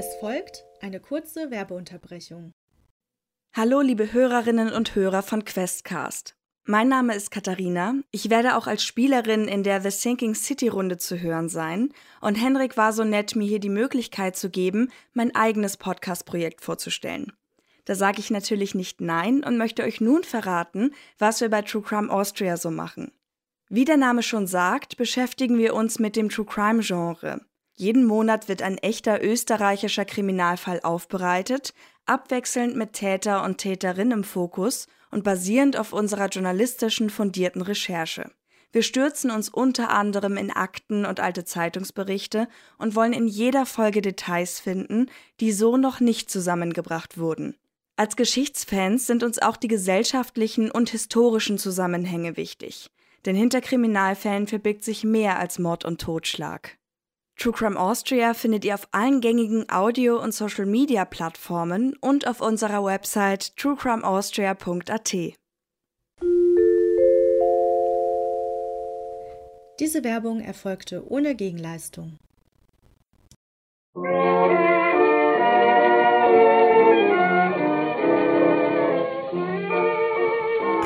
Es folgt eine kurze Werbeunterbrechung. Hallo, liebe Hörerinnen und Hörer von Questcast. Mein Name ist Katharina. Ich werde auch als Spielerin in der The Sinking City Runde zu hören sein. Und Henrik war so nett, mir hier die Möglichkeit zu geben, mein eigenes Podcast-Projekt vorzustellen. Da sage ich natürlich nicht Nein und möchte euch nun verraten, was wir bei True Crime Austria so machen. Wie der Name schon sagt, beschäftigen wir uns mit dem True Crime Genre. Jeden Monat wird ein echter österreichischer Kriminalfall aufbereitet, abwechselnd mit Täter und Täterin im Fokus und basierend auf unserer journalistischen fundierten Recherche. Wir stürzen uns unter anderem in Akten und alte Zeitungsberichte und wollen in jeder Folge Details finden, die so noch nicht zusammengebracht wurden. Als Geschichtsfans sind uns auch die gesellschaftlichen und historischen Zusammenhänge wichtig, denn hinter Kriminalfällen verbirgt sich mehr als Mord und Totschlag. True Crime Austria findet ihr auf allen gängigen Audio- und Social-Media-Plattformen und auf unserer Website truecrimeaustria.at. Diese Werbung erfolgte ohne Gegenleistung.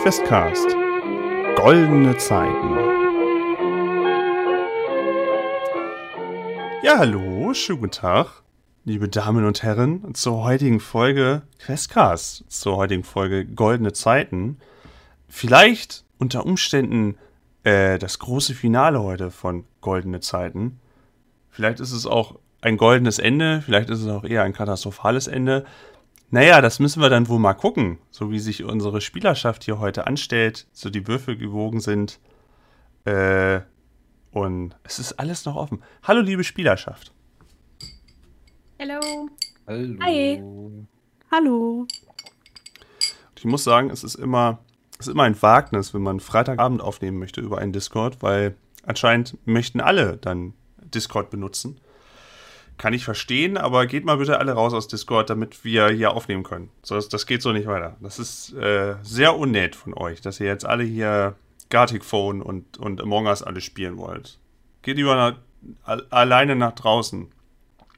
Questcast. Goldene Zeiten. Ja, hallo, schönen guten Tag, liebe Damen und Herren, zur heutigen Folge Questcast, zur heutigen Folge Goldene Zeiten. Vielleicht unter Umständen äh, das große Finale heute von Goldene Zeiten. Vielleicht ist es auch ein goldenes Ende, vielleicht ist es auch eher ein katastrophales Ende. Naja, das müssen wir dann wohl mal gucken, so wie sich unsere Spielerschaft hier heute anstellt, so die Würfel gewogen sind. Äh, und es ist alles noch offen. Hallo, liebe Spielerschaft. Hallo. Hallo. Hi. Hallo. Ich muss sagen, es ist immer, es ist immer ein Wagnis, wenn man Freitagabend aufnehmen möchte über einen Discord, weil anscheinend möchten alle dann Discord benutzen. Kann ich verstehen, aber geht mal bitte alle raus aus Discord, damit wir hier aufnehmen können. So, das, das geht so nicht weiter. Das ist äh, sehr unnett von euch, dass ihr jetzt alle hier Gartic Phone und, und Among Us alle spielen wollt. Geht lieber nach, alleine nach draußen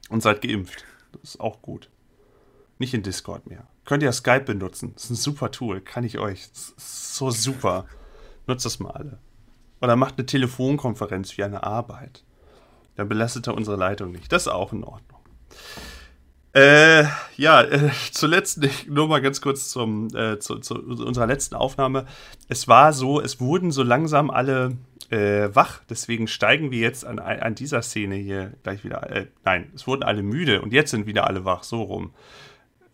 und seid geimpft. Das ist auch gut. Nicht in Discord mehr. Könnt ihr Skype benutzen. Das ist ein super Tool. Kann ich euch. Das ist so super. Nutzt das mal alle. Oder macht eine Telefonkonferenz wie eine Arbeit. Dann belastet er unsere Leitung nicht. Das ist auch in Ordnung. Äh, ja, äh, zuletzt nur mal ganz kurz zum, äh, zu, zu unserer letzten Aufnahme. Es war so, es wurden so langsam alle äh, wach, deswegen steigen wir jetzt an, an dieser Szene hier gleich wieder. Äh, nein, es wurden alle müde und jetzt sind wieder alle wach, so rum.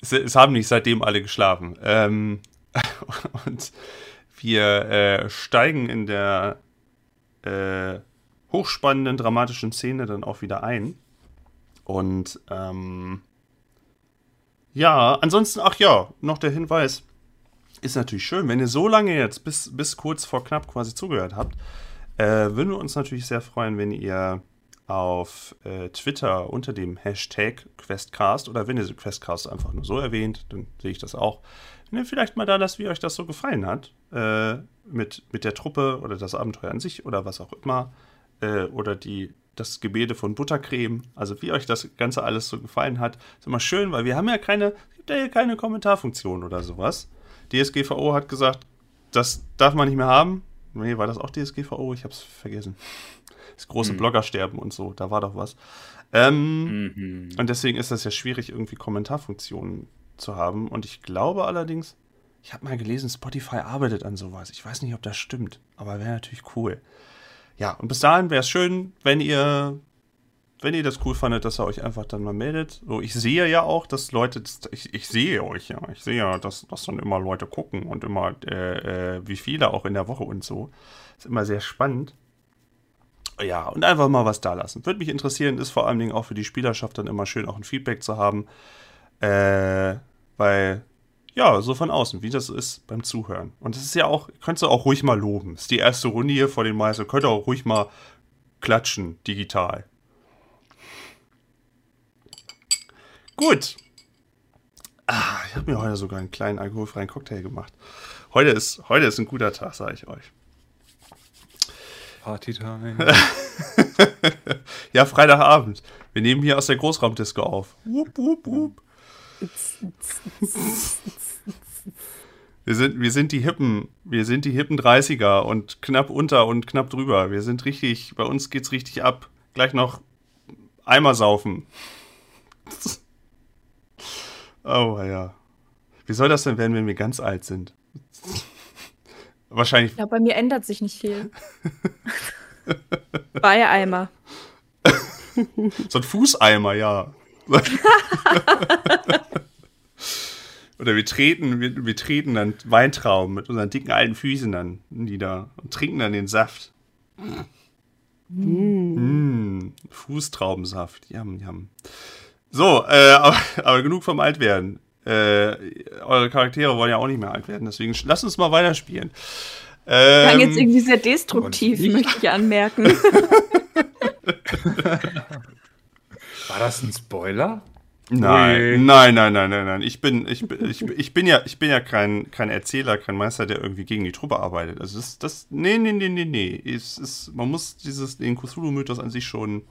Es, es haben nicht seitdem alle geschlafen. Ähm, und wir äh, steigen in der hochspannenden, dramatischen Szene dann auch wieder ein. Und ähm, ja, ansonsten, ach ja, noch der Hinweis. Ist natürlich schön, wenn ihr so lange jetzt bis, bis kurz vor knapp quasi zugehört habt, äh, würden wir uns natürlich sehr freuen, wenn ihr auf äh, Twitter unter dem Hashtag Questcast oder wenn ihr so Questcast einfach nur so erwähnt, dann sehe ich das auch. Wenn ihr vielleicht mal da lasst, wie euch das so gefallen hat, äh, mit, mit der Truppe oder das Abenteuer an sich oder was auch immer, äh, oder die, das Gebete von Buttercreme, also wie euch das Ganze alles so gefallen hat, ist immer schön, weil wir haben ja keine, gibt ja hier keine Kommentarfunktion oder sowas. DSGVO hat gesagt, das darf man nicht mehr haben. Nee, war das auch DSGVO? Ich hab's vergessen. Das große Hm. Bloggersterben und so, da war doch was. Ähm, Mhm. und deswegen ist das ja schwierig, irgendwie Kommentarfunktionen zu haben. Und ich glaube allerdings, ich habe mal gelesen, Spotify arbeitet an sowas. Ich weiß nicht, ob das stimmt, aber wäre natürlich cool. Ja, und bis dahin wäre es schön, wenn ihr, wenn ihr das cool fandet, dass ihr euch einfach dann mal meldet. So, ich sehe ja auch, dass Leute, ich, ich sehe euch ja, ich sehe ja, dass, dass dann immer Leute gucken und immer, äh, äh, wie viele auch in der Woche und so. Ist immer sehr spannend. Ja, und einfach mal was da lassen. Würde mich interessieren, ist vor allen Dingen auch für die Spielerschaft dann immer schön, auch ein Feedback zu haben. Äh, weil, ja, so von außen, wie das ist beim Zuhören. Und das ist ja auch, könntest du auch ruhig mal loben. Das ist die erste Runde hier vor den Meistern. Könnt ihr auch ruhig mal klatschen, digital. Gut. Ah, ich habe mir heute sogar einen kleinen alkoholfreien Cocktail gemacht. Heute ist, heute ist ein guter Tag, sage ich euch. Partytime. ja, Freitagabend. Wir nehmen hier aus der Großraumdisco auf. Wup, wup, wup. Wir sind, wir sind die Hippen, wir sind die hippen 30er und knapp unter und knapp drüber. Wir sind richtig, bei uns geht's richtig ab. Gleich noch Eimer saufen. Oh ja. Wie soll das denn werden, wenn wir ganz alt sind? Wahrscheinlich. Ja, bei mir ändert sich nicht viel. Bei Eimer. so ein Fußeimer, ja. Oder wir treten, wir, wir treten dann Weintrauben mit unseren dicken alten Füßen dann nieder und trinken dann den Saft. Mm. Mm, Fußtraubensaft. Jam, jam. So, äh, aber, aber, genug vom Altwerden. Äh, eure Charaktere wollen ja auch nicht mehr alt werden, deswegen lasst uns mal weiterspielen. Ähm, Klang jetzt irgendwie sehr destruktiv, möchte ich anmerken. War das ein Spoiler? Nein, nein, nein, nein, nein, nein. Ich bin, ich, ich, ich bin ja, ich bin ja kein, kein Erzähler, kein Meister, der irgendwie gegen die Truppe arbeitet. Also das, das, nee, nee, nee, nee, nee. Es ist, man muss dieses, den Cthulhu-Mythos an sich schon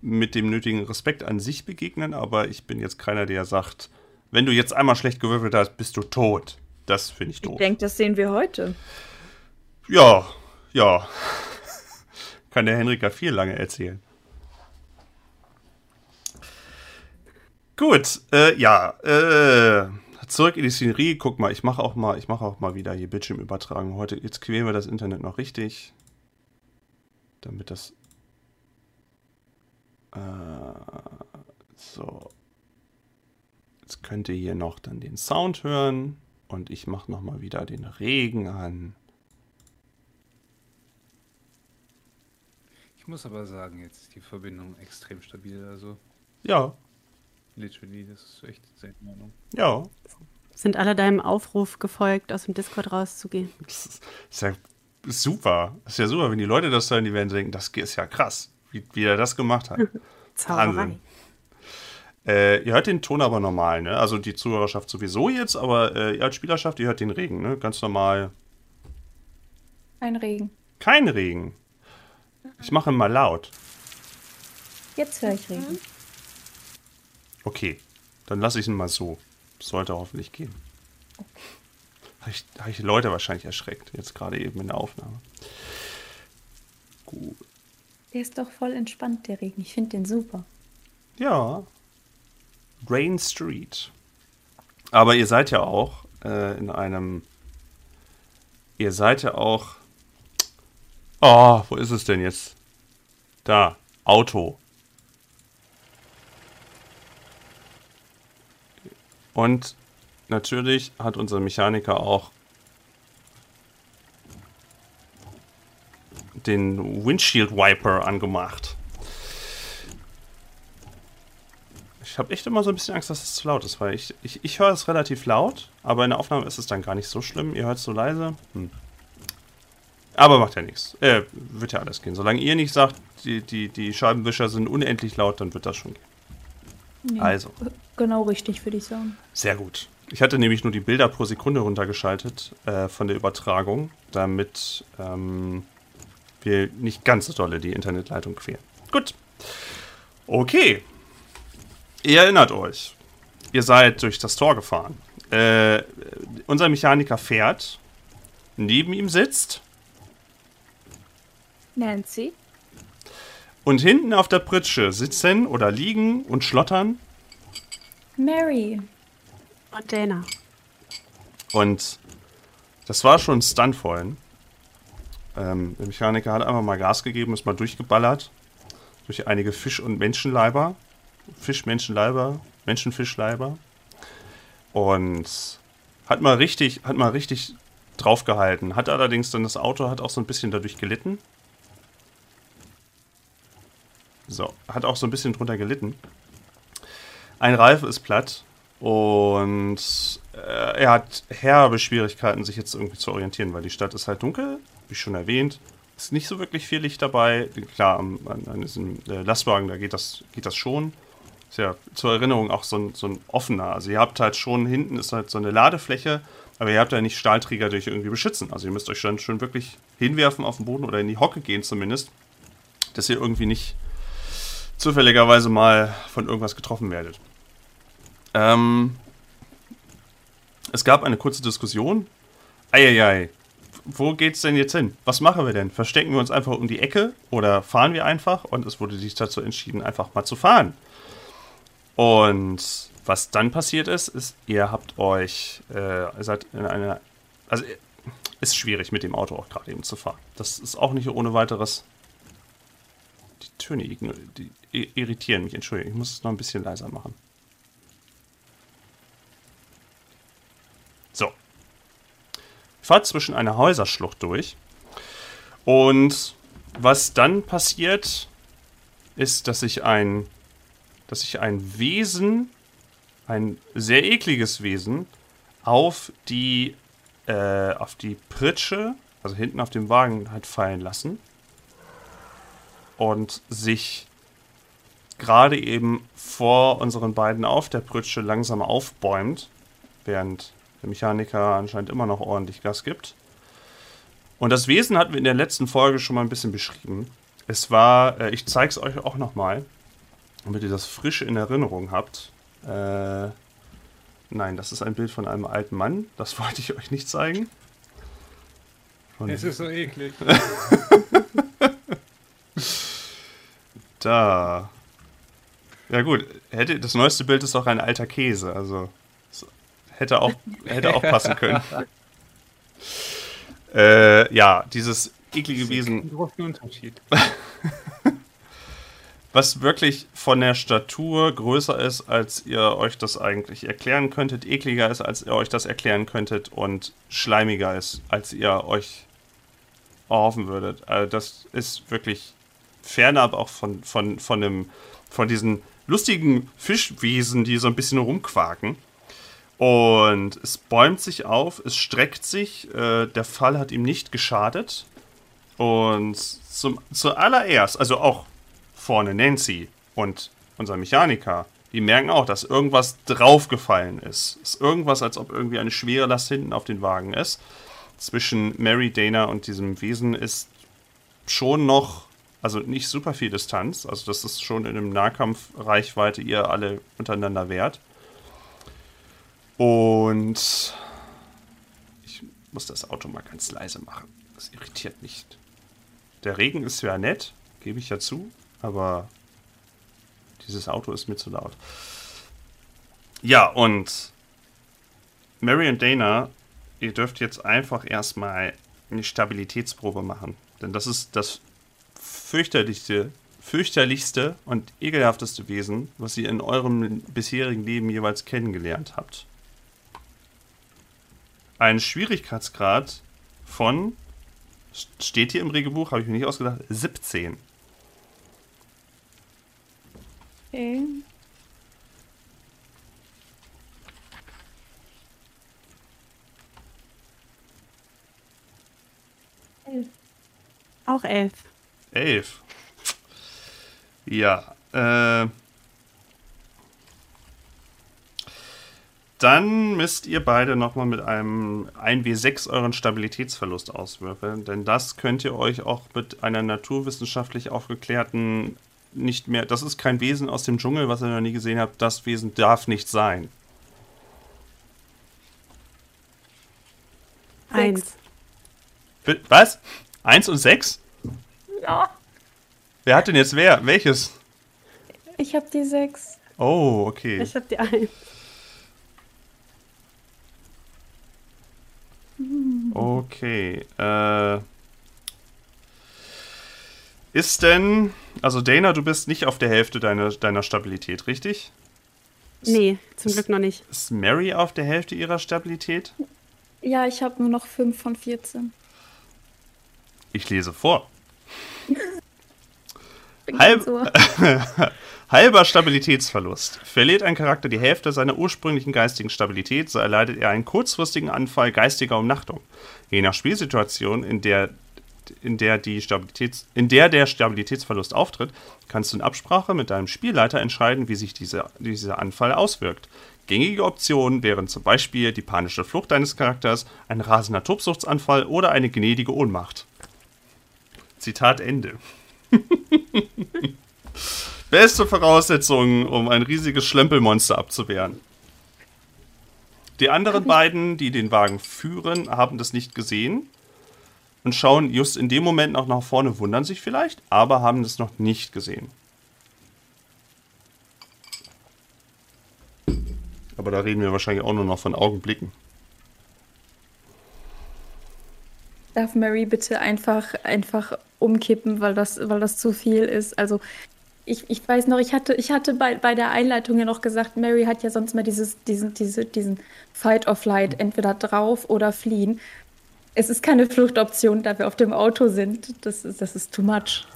mit dem nötigen Respekt an sich begegnen, aber ich bin jetzt keiner, der sagt, wenn du jetzt einmal schlecht gewürfelt hast, bist du tot. Das finde ich doof. Ich denke, das sehen wir heute. Ja, ja. Kann der Henrika viel lange erzählen. Gut, äh, ja, äh, zurück in die Szenerie. Guck mal, ich mache auch mal, ich mache auch mal wieder hier Bildschirmübertragung. Heute jetzt quälen wir das Internet noch richtig, damit das äh, so. Jetzt könnt ihr hier noch dann den Sound hören und ich mache noch mal wieder den Regen an. Ich muss aber sagen, jetzt ist die Verbindung extrem stabil. Also ja. Literally, das ist echt sehr in Ordnung. Ja. Sind alle deinem Aufruf gefolgt, aus dem Discord rauszugehen? Das ist ja super. Das ist ja super, wenn die Leute das hören, die werden denken, das ist ja krass, wie, wie er das gemacht hat. Zauberei. Äh, ihr hört den Ton aber normal, ne? Also die Zuhörerschaft sowieso jetzt, aber äh, ihr als Spielerschaft, ihr hört den Regen, ne? Ganz normal. Ein Regen. Kein Regen. Ich mache mal laut. Jetzt höre ich Regen. Okay, dann lasse ich ihn mal so. Sollte hoffentlich gehen. Habe ich, hab ich Leute wahrscheinlich erschreckt, jetzt gerade eben in der Aufnahme. Gut. Der ist doch voll entspannt, der Regen. Ich finde den super. Ja. Rain Street. Aber ihr seid ja auch äh, in einem. Ihr seid ja auch Oh, wo ist es denn jetzt? Da, Auto. Und natürlich hat unser Mechaniker auch den Windshield Wiper angemacht. Ich habe echt immer so ein bisschen Angst, dass es zu laut ist, weil ich, ich, ich höre es relativ laut, aber in der Aufnahme ist es dann gar nicht so schlimm. Ihr hört es so leise. Hm. Aber macht ja nichts. Äh, wird ja alles gehen. Solange ihr nicht sagt, die, die, die Scheibenwischer sind unendlich laut, dann wird das schon gehen. Nee, also. Genau richtig, würde ich sagen. Sehr gut. Ich hatte nämlich nur die Bilder pro Sekunde runtergeschaltet äh, von der Übertragung, damit ähm, wir nicht ganz so dolle die Internetleitung queren. Gut. Okay. Ihr erinnert euch. Ihr seid durch das Tor gefahren. Äh, unser Mechaniker fährt. Neben ihm sitzt Nancy. Und hinten auf der Pritsche sitzen oder liegen und schlottern Mary. Und Dana. Und das war schon ein Stunt vorhin. Ähm, der Mechaniker hat einfach mal Gas gegeben, ist mal durchgeballert. Durch einige Fisch- und Menschenleiber. Fisch-Menschenleiber, Menschen-Fischleiber. Und hat mal richtig, hat mal richtig draufgehalten. Hat allerdings dann das Auto hat auch so ein bisschen dadurch gelitten. So, hat auch so ein bisschen drunter gelitten. Ein Reifen ist platt und äh, er hat herbe Schwierigkeiten, sich jetzt irgendwie zu orientieren, weil die Stadt ist halt dunkel, wie schon erwähnt. Ist nicht so wirklich viel Licht dabei. Klar, an, an diesem äh, Lastwagen, da geht das, geht das schon. Ist ja zur Erinnerung auch so ein, so ein offener. Also ihr habt halt schon, hinten ist halt so eine Ladefläche, aber ihr habt ja nicht Stahlträger, euch irgendwie beschützen. Also ihr müsst euch dann schon wirklich hinwerfen auf den Boden oder in die Hocke gehen zumindest, dass ihr irgendwie nicht zufälligerweise mal von irgendwas getroffen werdet. Ähm, es gab eine kurze Diskussion. Eieiei, wo geht's denn jetzt hin? Was machen wir denn? Verstecken wir uns einfach um die Ecke oder fahren wir einfach? Und es wurde sich dazu entschieden, einfach mal zu fahren. Und was dann passiert ist, ist, ihr habt euch, äh, ihr seid in einer, also ist schwierig mit dem Auto auch gerade eben zu fahren. Das ist auch nicht ohne weiteres. Die Töne die irritieren mich, entschuldigung, ich muss es noch ein bisschen leiser machen. So. Ich fahre zwischen einer Häuserschlucht durch. Und was dann passiert, ist, dass ich ein, dass ich ein Wesen, ein sehr ekliges Wesen, auf die, äh, auf die Pritsche, also hinten auf dem Wagen, halt fallen lassen. Und sich gerade eben vor unseren beiden auf der Pritsche langsam aufbäumt, während der Mechaniker anscheinend immer noch ordentlich Gas gibt. Und das Wesen hatten wir in der letzten Folge schon mal ein bisschen beschrieben. Es war, äh, ich zeige es euch auch nochmal, damit ihr das frisch in Erinnerung habt. Äh, nein, das ist ein Bild von einem alten Mann. Das wollte ich euch nicht zeigen. Von es ist so eklig. da. Ja gut, hätte, das neueste Bild ist auch ein alter Käse, also hätte auch, hätte auch passen können. äh, ja, dieses eklige Wesen. Unterschied. was wirklich von der Statur größer ist, als ihr euch das eigentlich erklären könntet, ekliger ist, als ihr euch das erklären könntet und schleimiger ist, als ihr euch erhoffen würdet. Also das ist wirklich fernab auch von, von, von, dem, von diesen lustigen Fischwesen, die so ein bisschen rumquaken. Und es bäumt sich auf, es streckt sich. Äh, der Fall hat ihm nicht geschadet. Und zum, zuallererst, also auch vorne Nancy und unser Mechaniker, die merken auch, dass irgendwas draufgefallen ist. Es ist irgendwas, als ob irgendwie eine schwere Last hinten auf den Wagen ist. Zwischen Mary, Dana und diesem Wesen ist schon noch, also nicht super viel Distanz. Also das ist schon in einem Nahkampfreichweite ihr alle untereinander wert. Und ich muss das Auto mal ganz leise machen. Das irritiert nicht. Der Regen ist ja nett, gebe ich ja zu, aber dieses Auto ist mir zu laut. Ja, und Mary und Dana, ihr dürft jetzt einfach erstmal eine Stabilitätsprobe machen. Denn das ist das fürchterlichste, fürchterlichste und ekelhafteste Wesen, was ihr in eurem bisherigen Leben jeweils kennengelernt habt einen Schwierigkeitsgrad von, steht hier im Regelbuch, habe ich mir nicht ausgedacht, 17. Okay. Auch elf. Elf. Ja. Äh, Dann müsst ihr beide nochmal mit einem 1W6 euren Stabilitätsverlust auswürfeln, denn das könnt ihr euch auch mit einer naturwissenschaftlich aufgeklärten nicht mehr. Das ist kein Wesen aus dem Dschungel, was ihr noch nie gesehen habt. Das Wesen darf nicht sein. Eins. Was? Eins und sechs? Ja. Wer hat denn jetzt wer? Welches? Ich hab die sechs. Oh, okay. Ich hab die eins. Okay. Äh, ist denn, also Dana, du bist nicht auf der Hälfte deiner, deiner Stabilität, richtig? Nee, zum ist, Glück noch nicht. Ist Mary auf der Hälfte ihrer Stabilität? Ja, ich habe nur noch 5 von 14. Ich lese vor. Halb, Halber Stabilitätsverlust. Verliert ein Charakter die Hälfte seiner ursprünglichen geistigen Stabilität, so erleidet er einen kurzfristigen Anfall geistiger Umnachtung. Je nach Spielsituation, in der, in der, die Stabilitäts, in der der Stabilitätsverlust auftritt, kannst du in Absprache mit deinem Spielleiter entscheiden, wie sich diese, dieser Anfall auswirkt. Gängige Optionen wären zum Beispiel die panische Flucht deines Charakters, ein rasender Tobsuchtsanfall oder eine gnädige Ohnmacht. Zitat Ende. Beste Voraussetzung, um ein riesiges Schlempelmonster abzuwehren. Die anderen beiden, die den Wagen führen, haben das nicht gesehen und schauen just in dem Moment noch nach vorne, wundern sich vielleicht, aber haben das noch nicht gesehen. Aber da reden wir wahrscheinlich auch nur noch von Augenblicken. Darf Mary bitte einfach, einfach umkippen, weil das, weil das zu viel ist? Also, ich, ich weiß noch, ich hatte, ich hatte bei, bei der Einleitung ja noch gesagt, Mary hat ja sonst mal dieses, diesen, diese, diesen Fight or Flight, entweder drauf oder fliehen. Es ist keine Fluchtoption, da wir auf dem Auto sind. Das ist, das ist too much.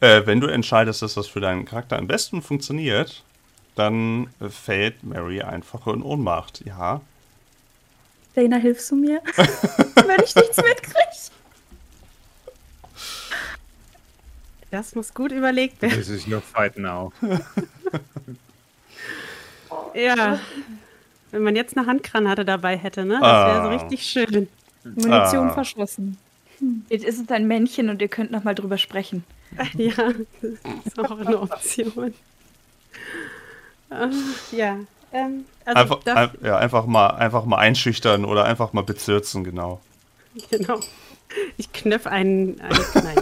Äh, wenn du entscheidest, dass das für deinen Charakter am besten funktioniert, dann fällt Mary einfach in Ohnmacht. Ja. Dana, hilfst du mir? wenn ich nichts mitkriege. Das muss gut überlegt werden. This is your fight now. Ja. Wenn man jetzt eine Handgranate dabei hätte, ne? Das wäre so Ah. richtig schön. Munition Ah. verschossen. Jetzt ist es ein Männchen und ihr könnt noch mal drüber sprechen. Ja, das ist auch eine Option. Ah, Ja. Ähm, also Einfach, darf, ein, ja, einfach, mal, einfach mal einschüchtern oder einfach mal bezirzen, genau. genau. Ich knöpf einen. einen nein.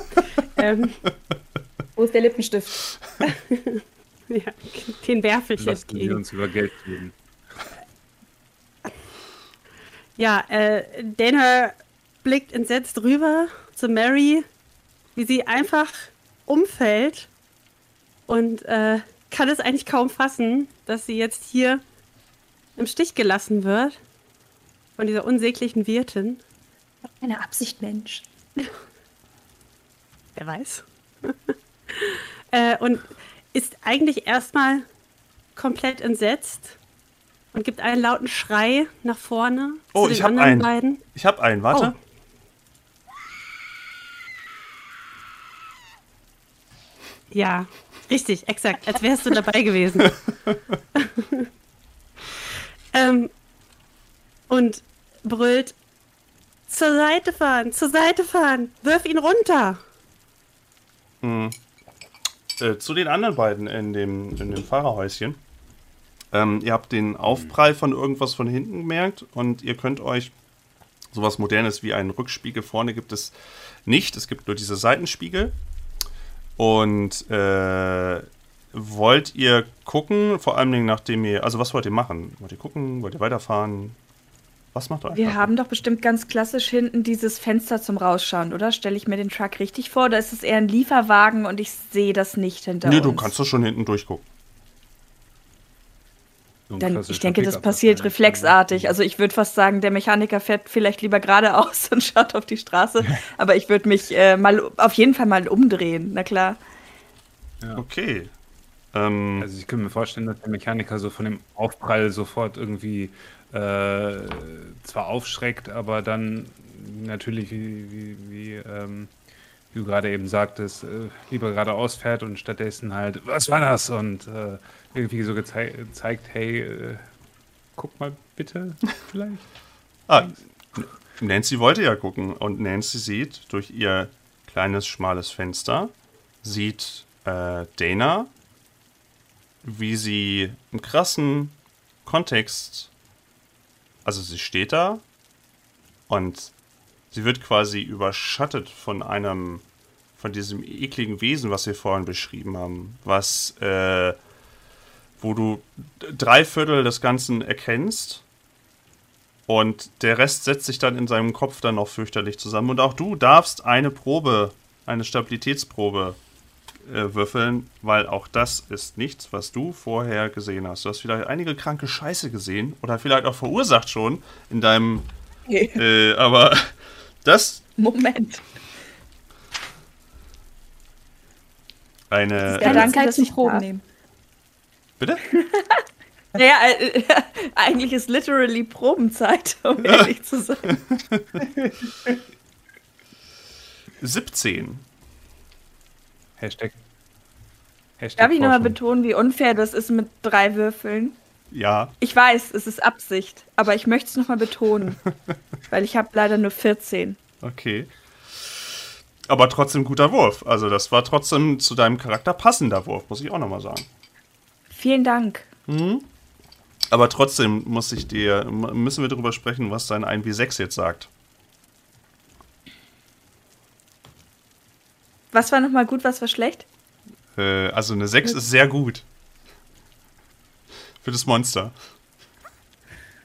Ähm, Wo ist der Lippenstift? ja, den werfe ich jetzt Lassen wir gegen. uns über Geld reden. Ja, äh, Dana blickt entsetzt rüber zu Mary, wie sie einfach umfällt und äh, kann es eigentlich kaum fassen, dass sie jetzt hier im Stich gelassen wird von dieser unsäglichen Wirtin. Eine Absicht, Mensch. Wer weiß. äh, und ist eigentlich erstmal komplett entsetzt und gibt einen lauten Schrei nach vorne Oh, zu den ich hab anderen einen. beiden. Ich habe einen, warte. Oh. Ja, richtig, exakt, als wärst du dabei gewesen. ähm, und brüllt, zur Seite fahren, zur Seite fahren, wirf ihn runter. Äh, zu den anderen beiden in dem, in dem Fahrerhäuschen. Ähm, ihr habt den Aufprall von irgendwas von hinten gemerkt und ihr könnt euch sowas Modernes wie einen Rückspiegel vorne gibt es nicht. Es gibt nur diese Seitenspiegel. Und äh, wollt ihr gucken, vor allem nachdem ihr, also was wollt ihr machen? Wollt ihr gucken? Wollt ihr weiterfahren? Was macht ihr Wir haben doch bestimmt ganz klassisch hinten dieses Fenster zum Rausschauen, oder? Stelle ich mir den Truck richtig vor? Da ist es eher ein Lieferwagen und ich sehe das nicht hinter Nee, uns. du kannst doch schon hinten durchgucken. So Dann, ich denke, das passiert wahrscheinlich. reflexartig. Also ich würde fast sagen, der Mechaniker fährt vielleicht lieber geradeaus und schaut auf die Straße. Aber ich würde mich äh, mal auf jeden Fall mal umdrehen, na klar. Okay. Ähm, Also ich könnte mir vorstellen, dass der Mechaniker so von dem Aufprall sofort irgendwie äh, zwar aufschreckt, aber dann natürlich, wie, wie, wie, ähm, wie du gerade eben sagtest, äh, lieber geradeaus fährt und stattdessen halt, was war das? Und äh, irgendwie so gezei zeigt, hey, äh, guck mal bitte, vielleicht. Ah, Nancy wollte ja gucken und Nancy sieht durch ihr kleines, schmales Fenster, sieht äh, Dana, wie sie im krassen Kontext, also sie steht da und sie wird quasi überschattet von einem, von diesem ekligen Wesen, was wir vorhin beschrieben haben, was, äh, wo du drei Viertel des Ganzen erkennst und der Rest setzt sich dann in seinem Kopf dann noch fürchterlich zusammen. Und auch du darfst eine Probe, eine Stabilitätsprobe äh, würfeln, weil auch das ist nichts, was du vorher gesehen hast. Du hast vielleicht einige kranke Scheiße gesehen oder vielleicht auch verursacht schon in deinem. Äh, aber das Moment. eine. Ja, Zeit dass zum ich Proben nehmen. Bitte? Naja, äh, eigentlich ist literally Probenzeit, um ehrlich zu sein. 17. Hashtag. Hashtag Darf ich nochmal betonen, wie unfair das ist mit drei Würfeln? Ja. Ich weiß, es ist Absicht, aber ich möchte es nochmal betonen, weil ich habe leider nur 14. Okay. Aber trotzdem guter Wurf. Also das war trotzdem zu deinem Charakter passender Wurf, muss ich auch nochmal sagen. Vielen Dank. Aber trotzdem muss ich dir, müssen wir darüber sprechen, was dein 1W6 jetzt sagt. Was war nochmal gut, was war schlecht? Äh, also eine 6 ist sehr gut. Für das Monster.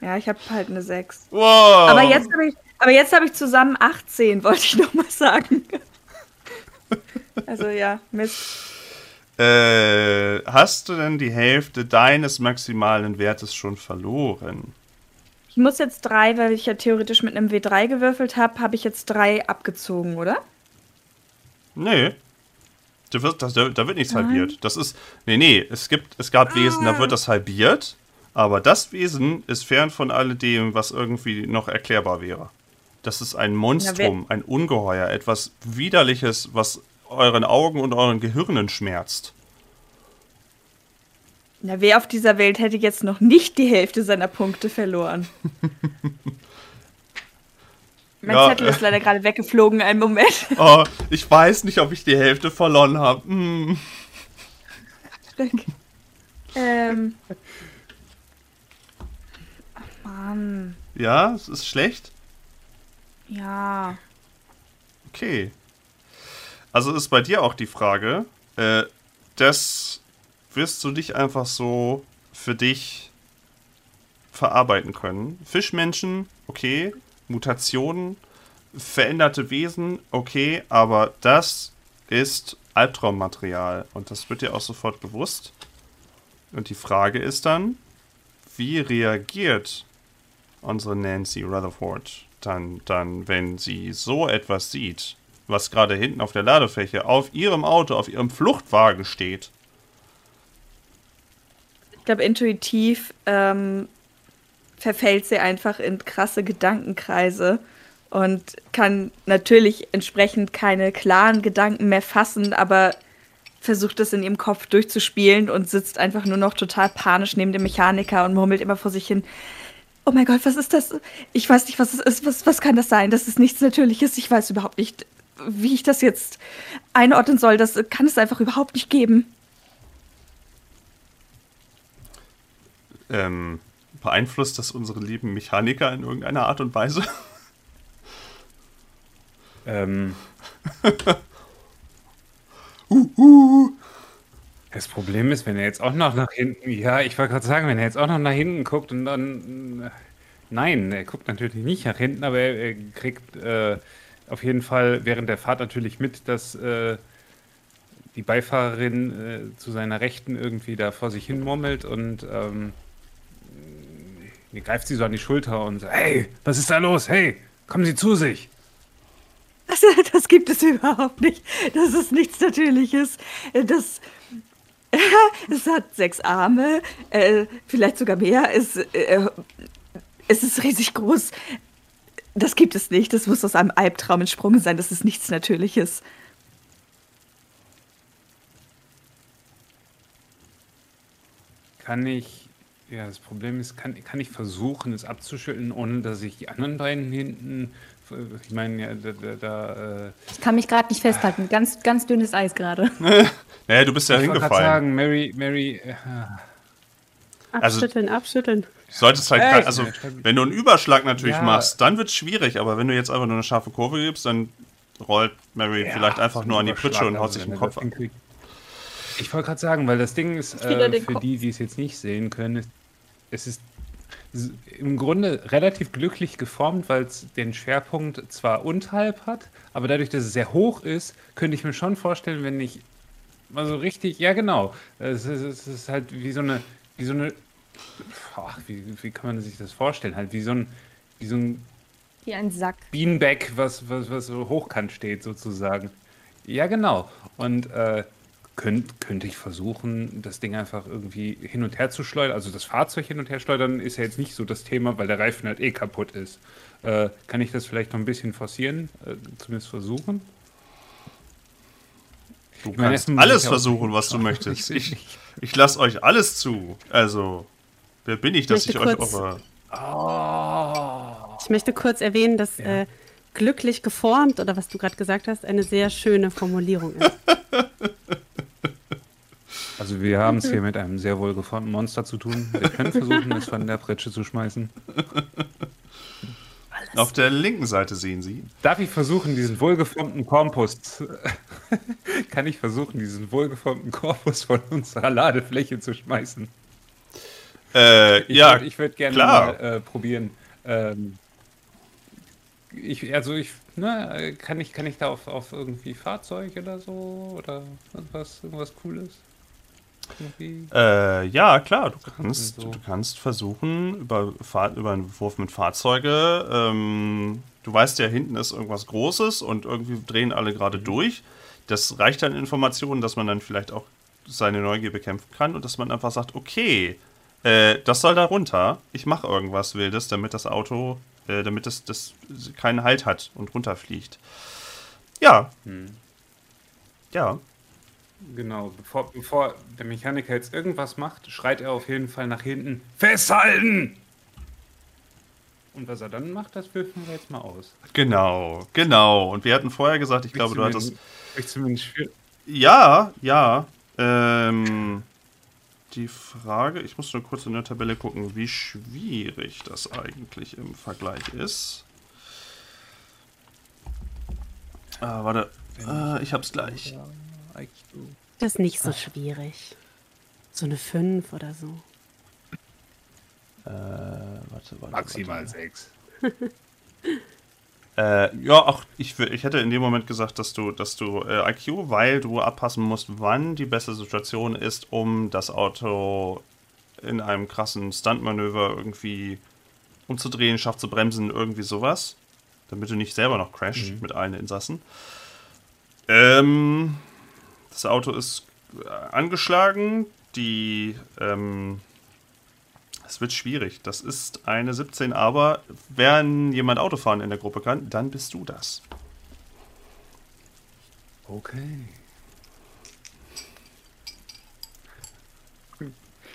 Ja, ich habe halt eine 6. Wow. Aber jetzt habe ich, aber jetzt habe ich zusammen 18, wollte ich nochmal sagen. also ja, Mist. Äh, hast du denn die Hälfte deines maximalen Wertes schon verloren? Ich muss jetzt drei, weil ich ja theoretisch mit einem W3 gewürfelt habe, habe ich jetzt drei abgezogen, oder? Nee. Da wird, da, da wird nichts halbiert. Das ist. Nee, nee, es gibt, es gab Wesen, da wird das halbiert, aber das Wesen ist fern von alledem, was irgendwie noch erklärbar wäre. Das ist ein Monstrum, ein Ungeheuer, etwas Widerliches, was euren Augen und euren Gehirnen schmerzt. Na, wer auf dieser Welt hätte jetzt noch nicht die Hälfte seiner Punkte verloren? mein Ja, Zettel äh. ist leider gerade weggeflogen, einen Moment. Oh, ich weiß nicht, ob ich die Hälfte verloren habe. Hm. ähm. Ach, Mann. Ja, es ist schlecht. Ja. Okay. Also ist bei dir auch die Frage, äh, das wirst du nicht einfach so für dich verarbeiten können. Fischmenschen, okay. Mutationen, veränderte Wesen, okay. Aber das ist Albtraummaterial und das wird dir auch sofort bewusst. Und die Frage ist dann, wie reagiert unsere Nancy Rutherford dann, dann, wenn sie so etwas sieht, was gerade hinten auf der Ladefläche auf ihrem Auto, auf ihrem Fluchtwagen steht? Ich glaube, intuitiv ähm, verfällt sie einfach in krasse Gedankenkreise und kann natürlich entsprechend keine klaren Gedanken mehr fassen, aber versucht es in ihrem Kopf durchzuspielen und sitzt einfach nur noch total panisch neben dem Mechaniker und murmelt immer vor sich hin. Oh mein Gott, was ist das? Ich weiß nicht, was es ist. Was, was kann das sein? Das ist nichts Natürliches. Ich weiß überhaupt nicht, wie ich das jetzt einordnen soll. Das kann es einfach überhaupt nicht geben. Ähm, beeinflusst das unsere lieben Mechaniker in irgendeiner Art und Weise? Ähm, Das Problem ist, wenn er jetzt auch noch nach hinten, ja, ich wollte gerade sagen, wenn er jetzt auch noch nach hinten guckt und dann, nein, er guckt natürlich nicht nach hinten, aber er, er kriegt äh, auf jeden Fall während der Fahrt natürlich mit, dass äh, die Beifahrerin äh, zu seiner Rechten irgendwie da vor sich hin murmelt und ähm, die greift sie so an die Schulter und sagt, hey, was ist da los? Hey, kommen Sie zu sich. Das, das gibt es überhaupt nicht. Das ist nichts Natürliches. Das. Es hat sechs Arme, äh, vielleicht sogar mehr. Es, äh, es ist riesig groß. Das gibt es nicht. Das muss aus einem Albtraum entsprungen sein. Das ist nichts Natürliches. Kann ich, ja, das Problem ist, kann, kann ich versuchen, es abzuschütteln, ohne dass ich die anderen beiden hinten, ich meine, ja, da, da, da äh, Ich kann mich gerade nicht festhalten. Ganz, ganz dünnes Eis gerade. Naja, du bist ja ich wollte gerade hingefallen. sagen, Mary, Mary, äh, Also- Abschütteln, abschütteln. Du solltest halt, Echt? also Ja, wenn du einen Überschlag natürlich Ja. machst, dann wird es schwierig, aber wenn du jetzt einfach nur eine scharfe Kurve gibst, dann rollt Mary vielleicht einfach nur an die Pritsche und haut also sich den er Kopf ab. Ich wollte gerade sagen, weil das Ding ist, äh, für Kopf. die, die es jetzt nicht sehen können, ist, es ist im Grunde relativ glücklich geformt, weil es den Schwerpunkt zwar unterhalb hat, aber dadurch, dass es sehr hoch ist, könnte ich mir schon vorstellen, wenn ich mal so richtig, ja genau, es ist, es ist halt wie so eine, wie so eine, ach, wie, wie kann man sich das vorstellen? Halt wie so ein, wie so ein Wie ein Sack. Beanbag, was, was, was so hochkant steht, sozusagen. Ja, genau. Und äh, könnt, könnte ich versuchen, das Ding einfach irgendwie hin und her zu schleudern. Also das Fahrzeug hin und her schleudern ist ja jetzt nicht so das Thema, weil der Reifen halt eh kaputt ist. Äh, kann ich das vielleicht noch ein bisschen forcieren? Äh, zumindest versuchen? Du meine, kannst muss alles ich auch- versuchen, was du möchtest. Ich- Ich, ich lasse euch alles zu. Also, wer bin ich, dass ich möchte euch eure... Ich möchte kurz erwähnen, dass Ja. äh, glücklich geformt oder was du gerade gesagt hast, eine sehr schöne Formulierung ist. Also wir haben es hier mit einem sehr wohlgeformten Monster zu tun. Wir können versuchen, es von der Pritsche zu schmeißen. Auf der linken Seite sehen Sie. Darf ich versuchen, diesen wohlgeformten Korpus, kann ich versuchen, diesen wohlgeformten Korpus von unserer Ladefläche zu schmeißen? Äh, Ich ja, würd, ich würde gerne klar. mal äh, probieren. Ähm, ich, also ich, ne, kann ich, kann ich da auf, auf irgendwie Fahrzeug oder so oder irgendwas, irgendwas Cooles? Irgendwie? Äh, ja, klar, du kannst, so. du kannst versuchen, über, Fahr über einen Wurf mit Fahrzeuge, ähm, du weißt ja, hinten ist irgendwas Großes und irgendwie drehen alle gerade Mhm. durch. Das reicht an Informationen, dass man dann vielleicht auch seine Neugier bekämpfen kann und dass man einfach sagt, okay, äh, das soll da runter, ich mache irgendwas Wildes, damit das Auto, äh, damit das, das keinen Halt hat und runterfliegt. Ja, Hm. ja, Genau, bevor, bevor der Mechaniker jetzt irgendwas macht, schreit er auf jeden Fall nach hinten: Festhalten! Und was er dann macht, das würfeln wir jetzt mal aus. genau, genau. Und wir hatten vorher gesagt, ich glaube, du hattest... Ich zumindest schwer- Ja, ja. Ähm, die Frage, ich muss nur kurz in der Tabelle gucken, wie schwierig das eigentlich im Vergleich ist. Ah, warte. Äh, ich hab's gleich. Das ist nicht so schwierig. So eine 5 oder so. Äh, warte, warte. Maximal warte. sechs. Äh, ja, auch ich, ich hätte in dem Moment gesagt, dass du, dass du äh, IQ, weil du abpassen musst, wann die beste Situation ist, um das Auto in einem krassen Stuntmanöver irgendwie umzudrehen, scharf zu bremsen, irgendwie sowas. Damit du nicht selber noch crasht mit allen Insassen. Ähm, das Auto ist äh, angeschlagen. Die, ähm, es wird schwierig. Das ist eine 17, aber wenn jemand Autofahren in der Gruppe kann, dann bist du das. Okay.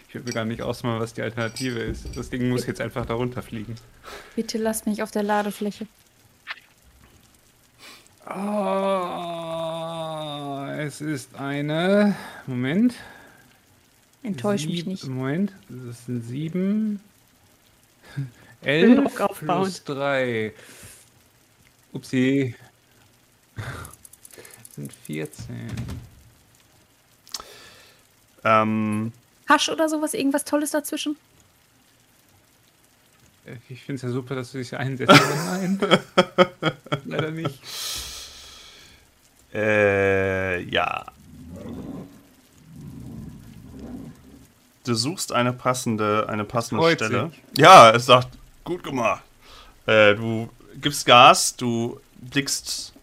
Ich will mir gar nicht ausmalen, was die Alternative ist. Das Ding muss jetzt einfach da runterfliegen. Bitte lass mich auf der Ladefläche. Oh, es ist eine. Moment. Enttäusch mich Sieb- nicht. Moment, das sind sieben. Elf Druck aufbauen. plus drei. Upsi. Das sind 14. Ähm, Hasch oder sowas, irgendwas Tolles dazwischen? Ich finde es ja super, dass du dich einsetzt, aber nein. Leider nicht. Äh, ja. Du suchst eine passende, eine passende freut Stelle. sich. Ja, es sagt, gut gemacht. Äh, du gibst Gas, du blickst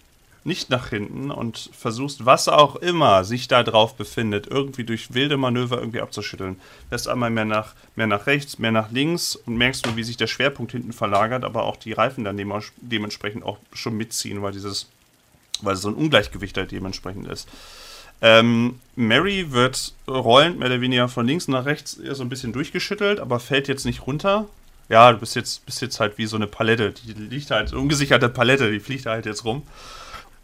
nicht nach hinten und versuchst, was auch immer sich da drauf befindet, irgendwie durch wilde Manöver irgendwie abzuschütteln. Lässt einmal mehr nach, mehr nach rechts, mehr nach links und merkst nur, wie sich der Schwerpunkt hinten verlagert, aber auch die Reifen dann dem- dementsprechend auch schon mitziehen, weil dieses, weil so ein Ungleichgewicht halt dementsprechend ist. Ähm, Mary wird rollend mehr oder weniger von links nach rechts eher so ein bisschen durchgeschüttelt, aber fällt jetzt nicht runter. Ja, du bist jetzt, bist jetzt halt wie so eine Palette. Die liegt halt, so ungesicherte Palette, die fliegt halt jetzt rum.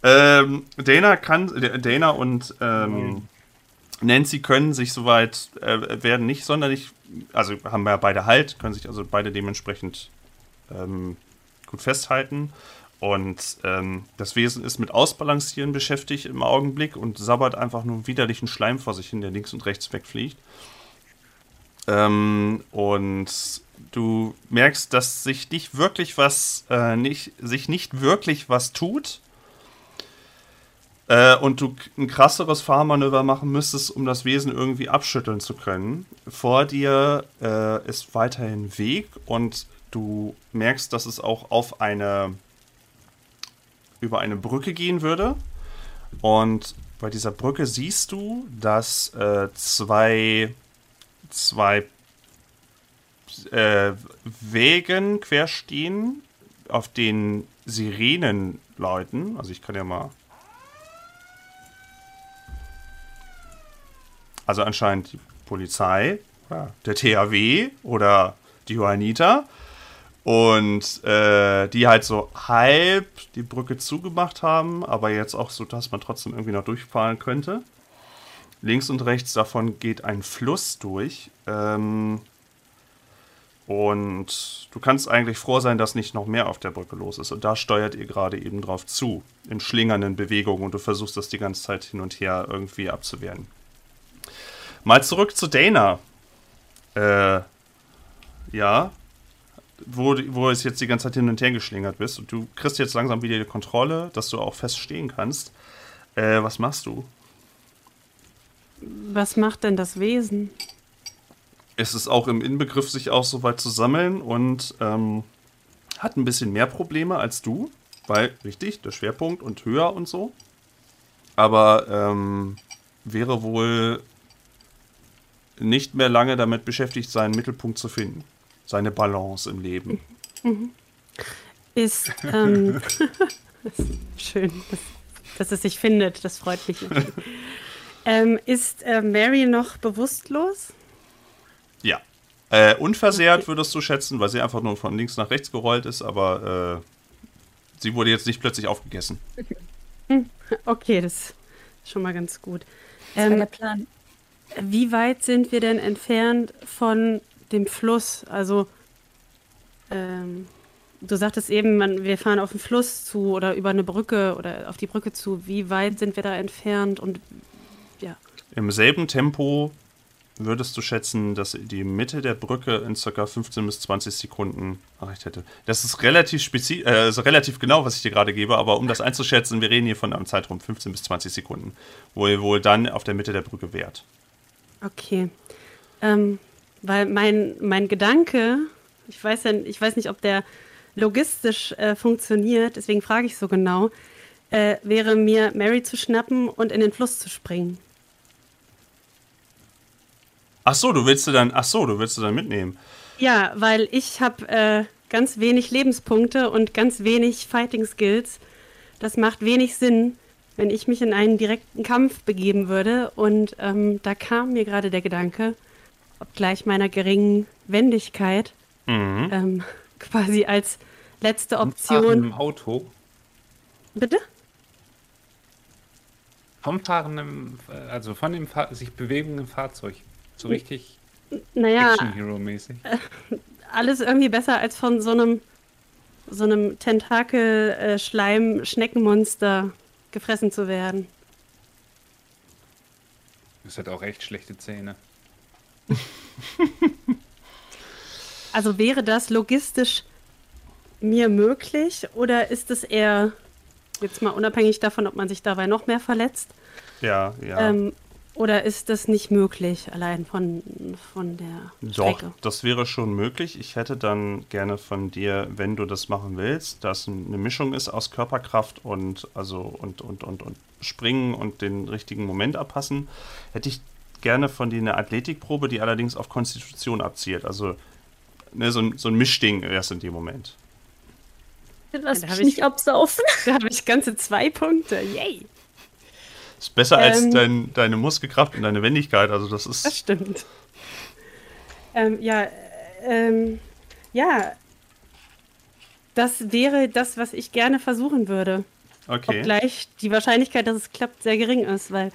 Ähm, Dana kann, Dana und ähm, Nancy können sich soweit, äh, werden nicht sonderlich, also haben ja beide Halt, können sich also beide dementsprechend ähm, gut festhalten. Und ähm, das Wesen ist mit Ausbalancieren beschäftigt im Augenblick und sabbert einfach nur widerlichen Schleim vor sich hin, der links und rechts wegfliegt. Ähm, und du merkst, dass sich nicht wirklich was, äh, nicht, sich nicht wirklich was tut. Äh, und du ein krasseres Fahrmanöver machen müsstest, um das Wesen irgendwie abschütteln zu können. Vor dir äh, ist weiterhin Weg und du merkst, dass es auch auf eine über eine Brücke gehen würde. Und bei dieser Brücke siehst du, dass äh, zwei, zwei äh, Wegen quer stehen, auf denen Sirenen läuten. Also ich kann ja mal. Also anscheinend die Polizei, ja, der THW oder die Johanniter. Und äh, die halt so halb die Brücke zugemacht haben, aber jetzt auch so, dass man trotzdem irgendwie noch durchfahren könnte. Links und rechts davon geht ein Fluss durch. Ähm, und du kannst eigentlich froh sein, dass nicht noch mehr auf der Brücke los ist. Und da steuert ihr gerade eben drauf zu, in schlingernden Bewegungen. Und du versuchst das die ganze Zeit hin und her irgendwie abzuwehren. Mal zurück zu Dana. Äh, ja, wo, wo es jetzt die ganze Zeit hin und her geschlingert bist. Und du kriegst jetzt langsam wieder die Kontrolle, dass du auch fest stehen kannst. Äh, was machst du? Was macht denn das Wesen? Es ist auch im Inbegriff, sich auch so weit zu sammeln und ähm, hat ein bisschen mehr Probleme als du, weil, richtig, der Schwerpunkt und höher und so. Aber ähm, wäre wohl nicht mehr lange damit beschäftigt, seinen Mittelpunkt zu finden. Seine Balance im Leben. Ist, ähm, schön, dass, dass es sich findet, das freut mich natürlich. ähm, ist äh, Mary noch bewusstlos? Ja. Äh, unversehrt würdest du schätzen, weil sie einfach nur von links nach rechts gerollt ist, aber äh, sie wurde jetzt nicht plötzlich aufgegessen. Okay, das ist schon mal ganz gut. Das war Ähm, der Plan. Wie weit sind wir denn entfernt von dem Fluss? Also, ähm, du sagtest eben, man, wir fahren auf den Fluss zu oder über eine Brücke oder auf die Brücke zu. Wie weit sind wir da entfernt? Und ja, Im selben Tempo würdest du schätzen, dass die Mitte der Brücke in ca. 15 bis 20 Sekunden erreicht hätte. Das ist relativ spezifisch, äh, also relativ genau, was ich dir gerade gebe, aber um das einzuschätzen, wir reden hier von einem Zeitraum 15 bis 20 Sekunden, wo ihr wohl dann auf der Mitte der Brücke wärt. okay. Ähm, weil mein, mein Gedanke, ich weiß ja, ich weiß nicht, ob der logistisch äh, funktioniert, deswegen frage ich so genau, äh, wäre mir Mary zu schnappen und in den Fluss zu springen. Ach so, du willst du dann, ach so, du willst du dann mitnehmen. Ja, weil ich habe äh, ganz wenig Lebenspunkte und ganz wenig Fighting Skills. Das macht wenig Sinn, wenn ich mich in einen direkten Kampf begeben würde. Und ähm, da kam mir gerade der Gedanke, obgleich meiner geringen Wendigkeit, Mhm. ähm, quasi als letzte Fahren Option. im Auto. Bitte? Vom fahrenden, also von dem Fahr sich bewegenden Fahrzeug. So richtig Naja, Action Hero mäßig. alles irgendwie besser als von so einem so einem Tentakel-Schleim-Schneckenmonster gefressen zu werden. Das hat auch echt schlechte Zähne. Also wäre das logistisch mir möglich oder ist es eher, jetzt mal unabhängig davon, ob man sich dabei noch mehr verletzt, Ja, ja. ähm, oder ist das nicht möglich, allein von, von der Doch, Strecke? das wäre schon möglich. Ich hätte dann gerne von dir, wenn du das machen willst, dass eine Mischung ist aus Körperkraft und also und und und und springen und den richtigen Moment abpassen, hätte ich gerne von dir eine Athletikprobe, die allerdings auf Konstitution abzielt. Also ne, so, ein, so ein Mischding erst in dem Moment. Lass da mich ich- nicht absaufen. Da habe ich ganze zwei Punkte. Yay! Ist besser als Ähm. dein, deine Muskelkraft und deine Wendigkeit. Also das Das ist. stimmt. Ähm, ja, äh, ähm, ja, das wäre das, was ich gerne versuchen würde. Okay. Obgleich die Wahrscheinlichkeit, dass es klappt, sehr gering ist, weil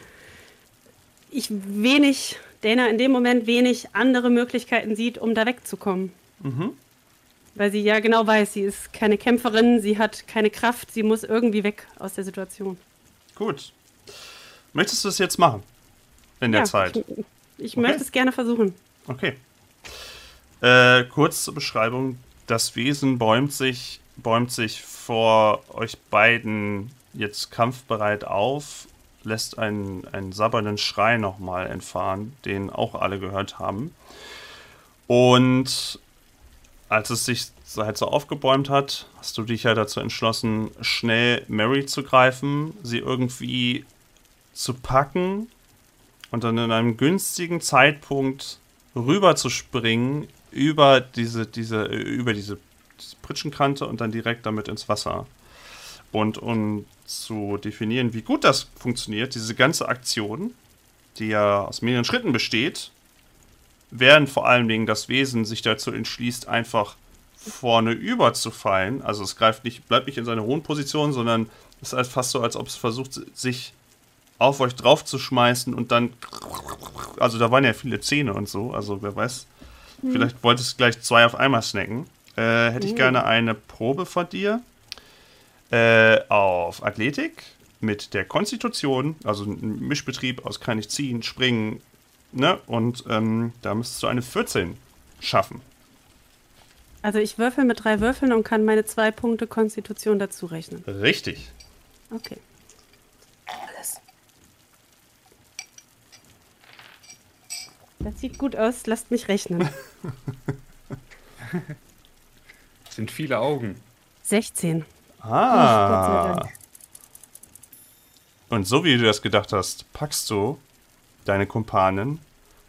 ich wenig, Dana in dem Moment wenig andere Möglichkeiten sieht, um da wegzukommen. Mhm. Weil sie ja genau weiß, sie ist keine Kämpferin, sie hat keine Kraft, sie muss irgendwie weg aus der Situation. Gut. Möchtest du das jetzt machen? In der ja, Zeit. Ich, ich Okay. möchte es gerne versuchen. Okay. Äh, kurz zur Beschreibung. Das Wesen bäumt sich, bäumt sich vor euch beiden jetzt kampfbereit auf, lässt einen, einen sabbernden Schrei nochmal entfahren, den auch alle gehört haben. Und als es sich halt so aufgebäumt hat, hast du dich ja dazu entschlossen, schnell Mary zu greifen, sie irgendwie zu packen und dann in einem günstigen Zeitpunkt rüber zu springen über diese, diese, über diese, diese Pritschenkante und dann direkt damit ins Wasser. Und um zu definieren, wie gut das funktioniert, diese ganze Aktion, die ja aus mehreren Schritten besteht, während vor allen Dingen das Wesen sich dazu entschließt, einfach vorne überzufallen. Also es greift nicht, bleibt nicht in seiner hohen Position, sondern es ist halt fast so, als ob es versucht, sich auf euch draufzuschmeißen und dann. Also da waren ja viele Zähne und so, also wer weiß. Vielleicht wolltest du gleich zwei auf einmal snacken. Äh, hätte ich gerne eine Probe von dir. Äh, auf Athletik mit der Konstitution, also ein Mischbetrieb aus kann ich ziehen, springen, ne? Und ähm, da müsstest du eine 14 schaffen. Also ich würfel mit drei Würfeln und kann meine zwei Punkte Konstitution dazu rechnen. Richtig. Okay. Das sieht gut aus, lasst mich rechnen. Das sind viele Augen. 16. Ah. Und so wie du das gedacht hast, packst du deine Kumpanen,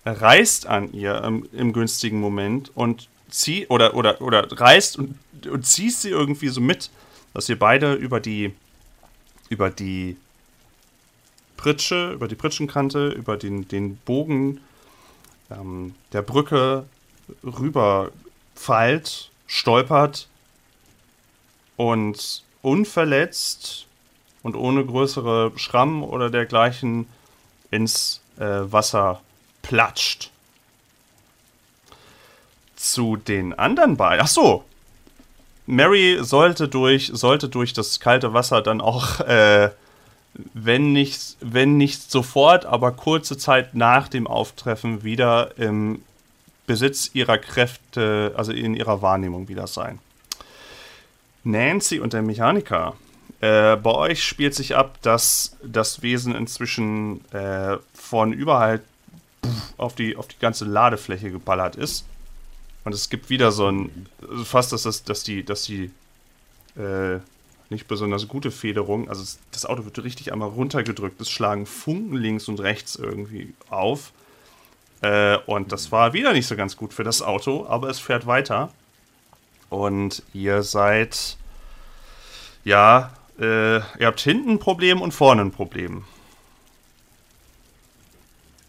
reißt an ihr im, im günstigen Moment und zieh oder oder oder reißt und, und ziehst sie irgendwie so mit, dass ihr beide über die über die Pritsche, über die Pritschenkante, über den, den Bogen ähm, der Brücke rüberfallt, stolpert und unverletzt und ohne größere Schrammen oder dergleichen ins äh, Wasser platscht. Zu den anderen beiden. Ach so. Mary sollte durch, sollte durch das kalte Wasser dann auch, äh, wenn, nicht, wenn nicht sofort, aber kurze Zeit nach dem Auftreffen wieder im Besitz ihrer Kräfte, also in ihrer Wahrnehmung wieder sein. Nancy und der Mechaniker. Äh, bei euch spielt sich ab, dass das Wesen inzwischen äh, von überall auf die, auf die ganze Ladefläche geballert ist. Und es gibt wieder so ein, also fast, dass, das, dass die, dass die äh, nicht besonders gute Federung, also das Auto wird richtig einmal runtergedrückt, es schlagen Funken links und rechts irgendwie auf. Äh, und das war wieder nicht so ganz gut für das Auto, aber es fährt weiter. Und ihr seid, ja, äh, ihr habt hinten ein Problem und vorne ein Problem.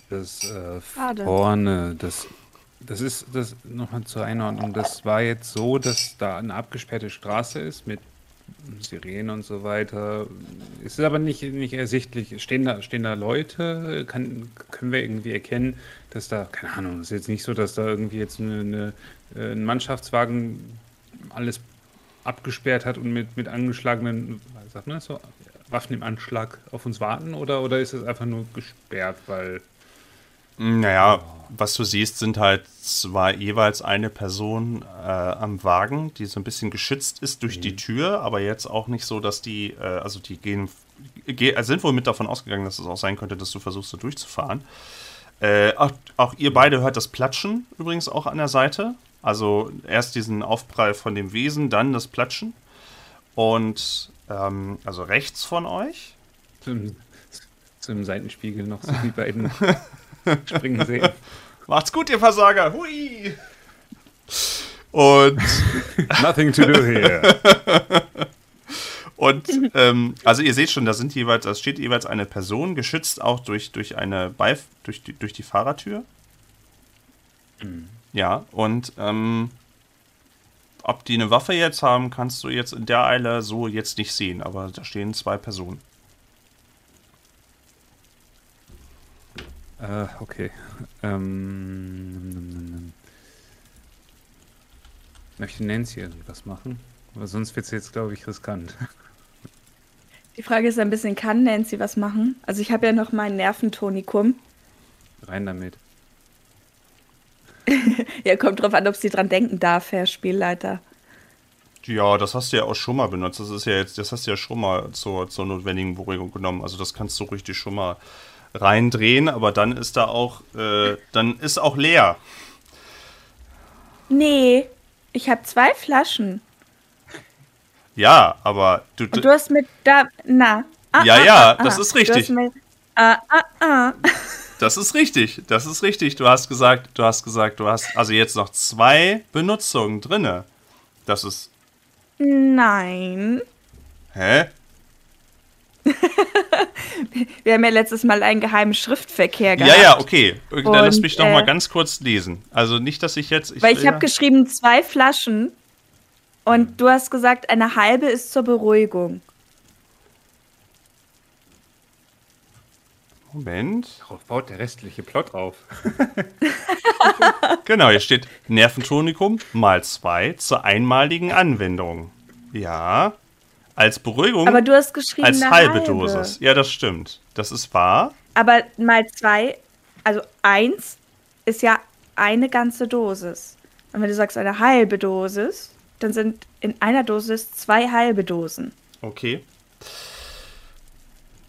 Das äh, vorne, das, das ist das nochmal zur Einordnung. Das war jetzt so, dass da eine abgesperrte Straße ist mit Sirenen und so weiter. Es ist aber nicht, nicht ersichtlich. Stehen da, stehen da Leute? Kann, können wir irgendwie erkennen, dass da, keine Ahnung, es ist jetzt nicht so, dass da irgendwie jetzt eine, eine, äh, ein Mannschaftswagen alles abgesperrt hat und mit, mit angeschlagenen, sagt man das so, Waffen im Anschlag auf uns warten? Oder, oder ist es einfach nur gesperrt, weil. Naja, was du siehst, sind halt zwar jeweils eine Person äh, am Wagen, die so ein bisschen geschützt ist durch die Tür, aber jetzt auch nicht so, dass die, äh, also die gehen, ge äh, sind wohl mit davon ausgegangen, dass es auch sein könnte, dass du versuchst, da durchzufahren. Äh, auch, auch ihr beide hört das Platschen übrigens auch an der Seite. Also erst diesen Aufprall von dem Wesen, dann das Platschen. Und ähm, also rechts von euch Zum, zum Seitenspiegel noch so die beiden springen sehen. Macht's gut, ihr Versager. Hui! Und, Nothing to do here. und ähm, also ihr seht schon, da sind jeweils, da steht jeweils eine Person, geschützt auch durch, durch eine Beif durch die, durch die Fahrertür. Ja, und ähm, ob die eine Waffe jetzt haben, kannst du jetzt in der Eile so jetzt nicht sehen, aber da stehen zwei Personen. Äh, okay. Ähm, möchte Nancy irgendwas machen? Aber sonst wird es jetzt, glaube ich, riskant. Die Frage ist ein bisschen, kann Nancy was machen? Also ich habe ja noch mein Nerventonikum. Rein damit. Ja, kommt drauf an, ob sie dran denken darf, Herr Spielleiter. Ja, das hast du ja auch schon mal benutzt. Das ist ja jetzt, das hast du ja schon mal zur, zur notwendigen Beruhigung genommen. Also das kannst du richtig schon mal reindrehen, aber dann ist da auch, äh, dann ist auch leer. Nee, ich habe zwei Flaschen. Ja, aber du, Und du hast mit da. Na. Ah, Ja, ah, ja, ah, das ah. ist richtig. Du hast mit, ah, ah, ah. das ist richtig, das ist richtig. Du hast gesagt, du hast gesagt, du hast also jetzt noch zwei Benutzungen drinne. Das ist, Nein. hä? Wir haben ja letztes Mal einen geheimen Schriftverkehr Ja, gehabt. ja, okay. Dann lass mich noch mal äh, ganz kurz lesen. Also nicht, dass ich jetzt, Weil will ich habe ja- geschrieben, zwei Flaschen. Und du hast gesagt, eine halbe ist zur Beruhigung. Moment. Darauf baut der restliche Plot auf. Genau, hier steht Nerventonikum mal zwei zur einmaligen Anwendung. Ja. Als Beruhigung Aber du hast geschrieben, als eine halbe, halbe Dosis. Ja, das stimmt. Das ist wahr. Aber mal zwei, also eins ist ja eine ganze Dosis. Und wenn du sagst eine halbe Dosis, dann sind in einer Dosis zwei halbe Dosen. Okay.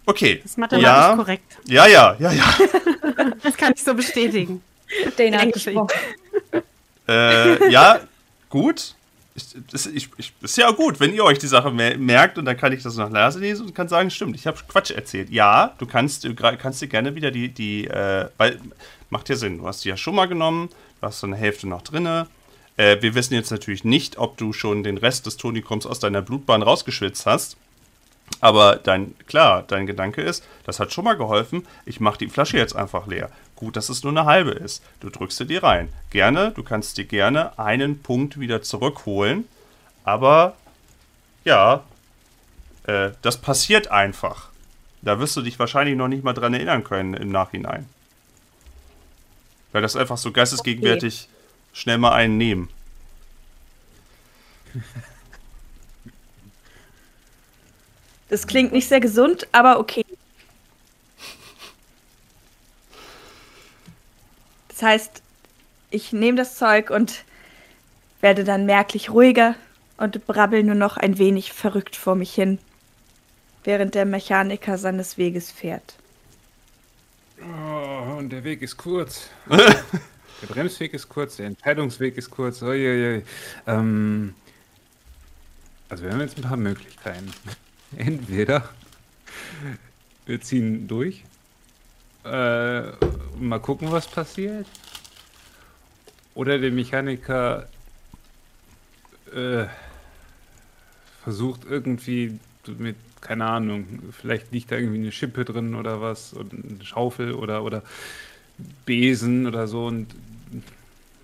Okay. Das ist mathematisch ja. korrekt. Ja, ja, ja, ja. Das kann ich so bestätigen. Dana äh, ja, gut. Ich, das, ich, ich, ist ja gut, wenn ihr euch die Sache mer merkt und dann kann ich das nach Nase lesen und kann sagen, stimmt, ich habe Quatsch erzählt. Ja, du kannst, du kannst dir gerne wieder die, die, äh, weil, macht ja Sinn, du hast die ja schon mal genommen, du hast so eine Hälfte noch drinne. Äh, wir wissen jetzt natürlich nicht, ob du schon den Rest des Tonikums aus deiner Blutbahn rausgeschwitzt hast. Aber dein, klar, dein Gedanke ist, das hat schon mal geholfen, ich mache die Flasche jetzt einfach leer. Gut, dass es nur eine halbe ist. Du drückst sie dir rein. Gerne, du kannst dir gerne einen Punkt wieder zurückholen. Aber ja, äh, das passiert einfach. Da wirst du dich wahrscheinlich noch nicht mal dran erinnern können im Nachhinein. Weil das einfach so geistesgegenwärtig schnell mal einen nehmen. Das klingt nicht sehr gesund, aber okay. Das heißt, ich nehme das Zeug und werde dann merklich ruhiger und brabbel nur noch ein wenig verrückt vor mich hin, während der Mechaniker seines Weges fährt. Oh, und der Weg ist kurz. der Bremsweg ist kurz, der Entscheidungsweg ist kurz. Uiuiui. Ähm, also wir haben jetzt ein paar Möglichkeiten. Entweder wir ziehen durch, äh, mal gucken, was passiert. Oder der Mechaniker äh, versucht irgendwie mit, keine Ahnung, vielleicht liegt da irgendwie eine Schippe drin oder was, und eine Schaufel oder, oder Besen oder so und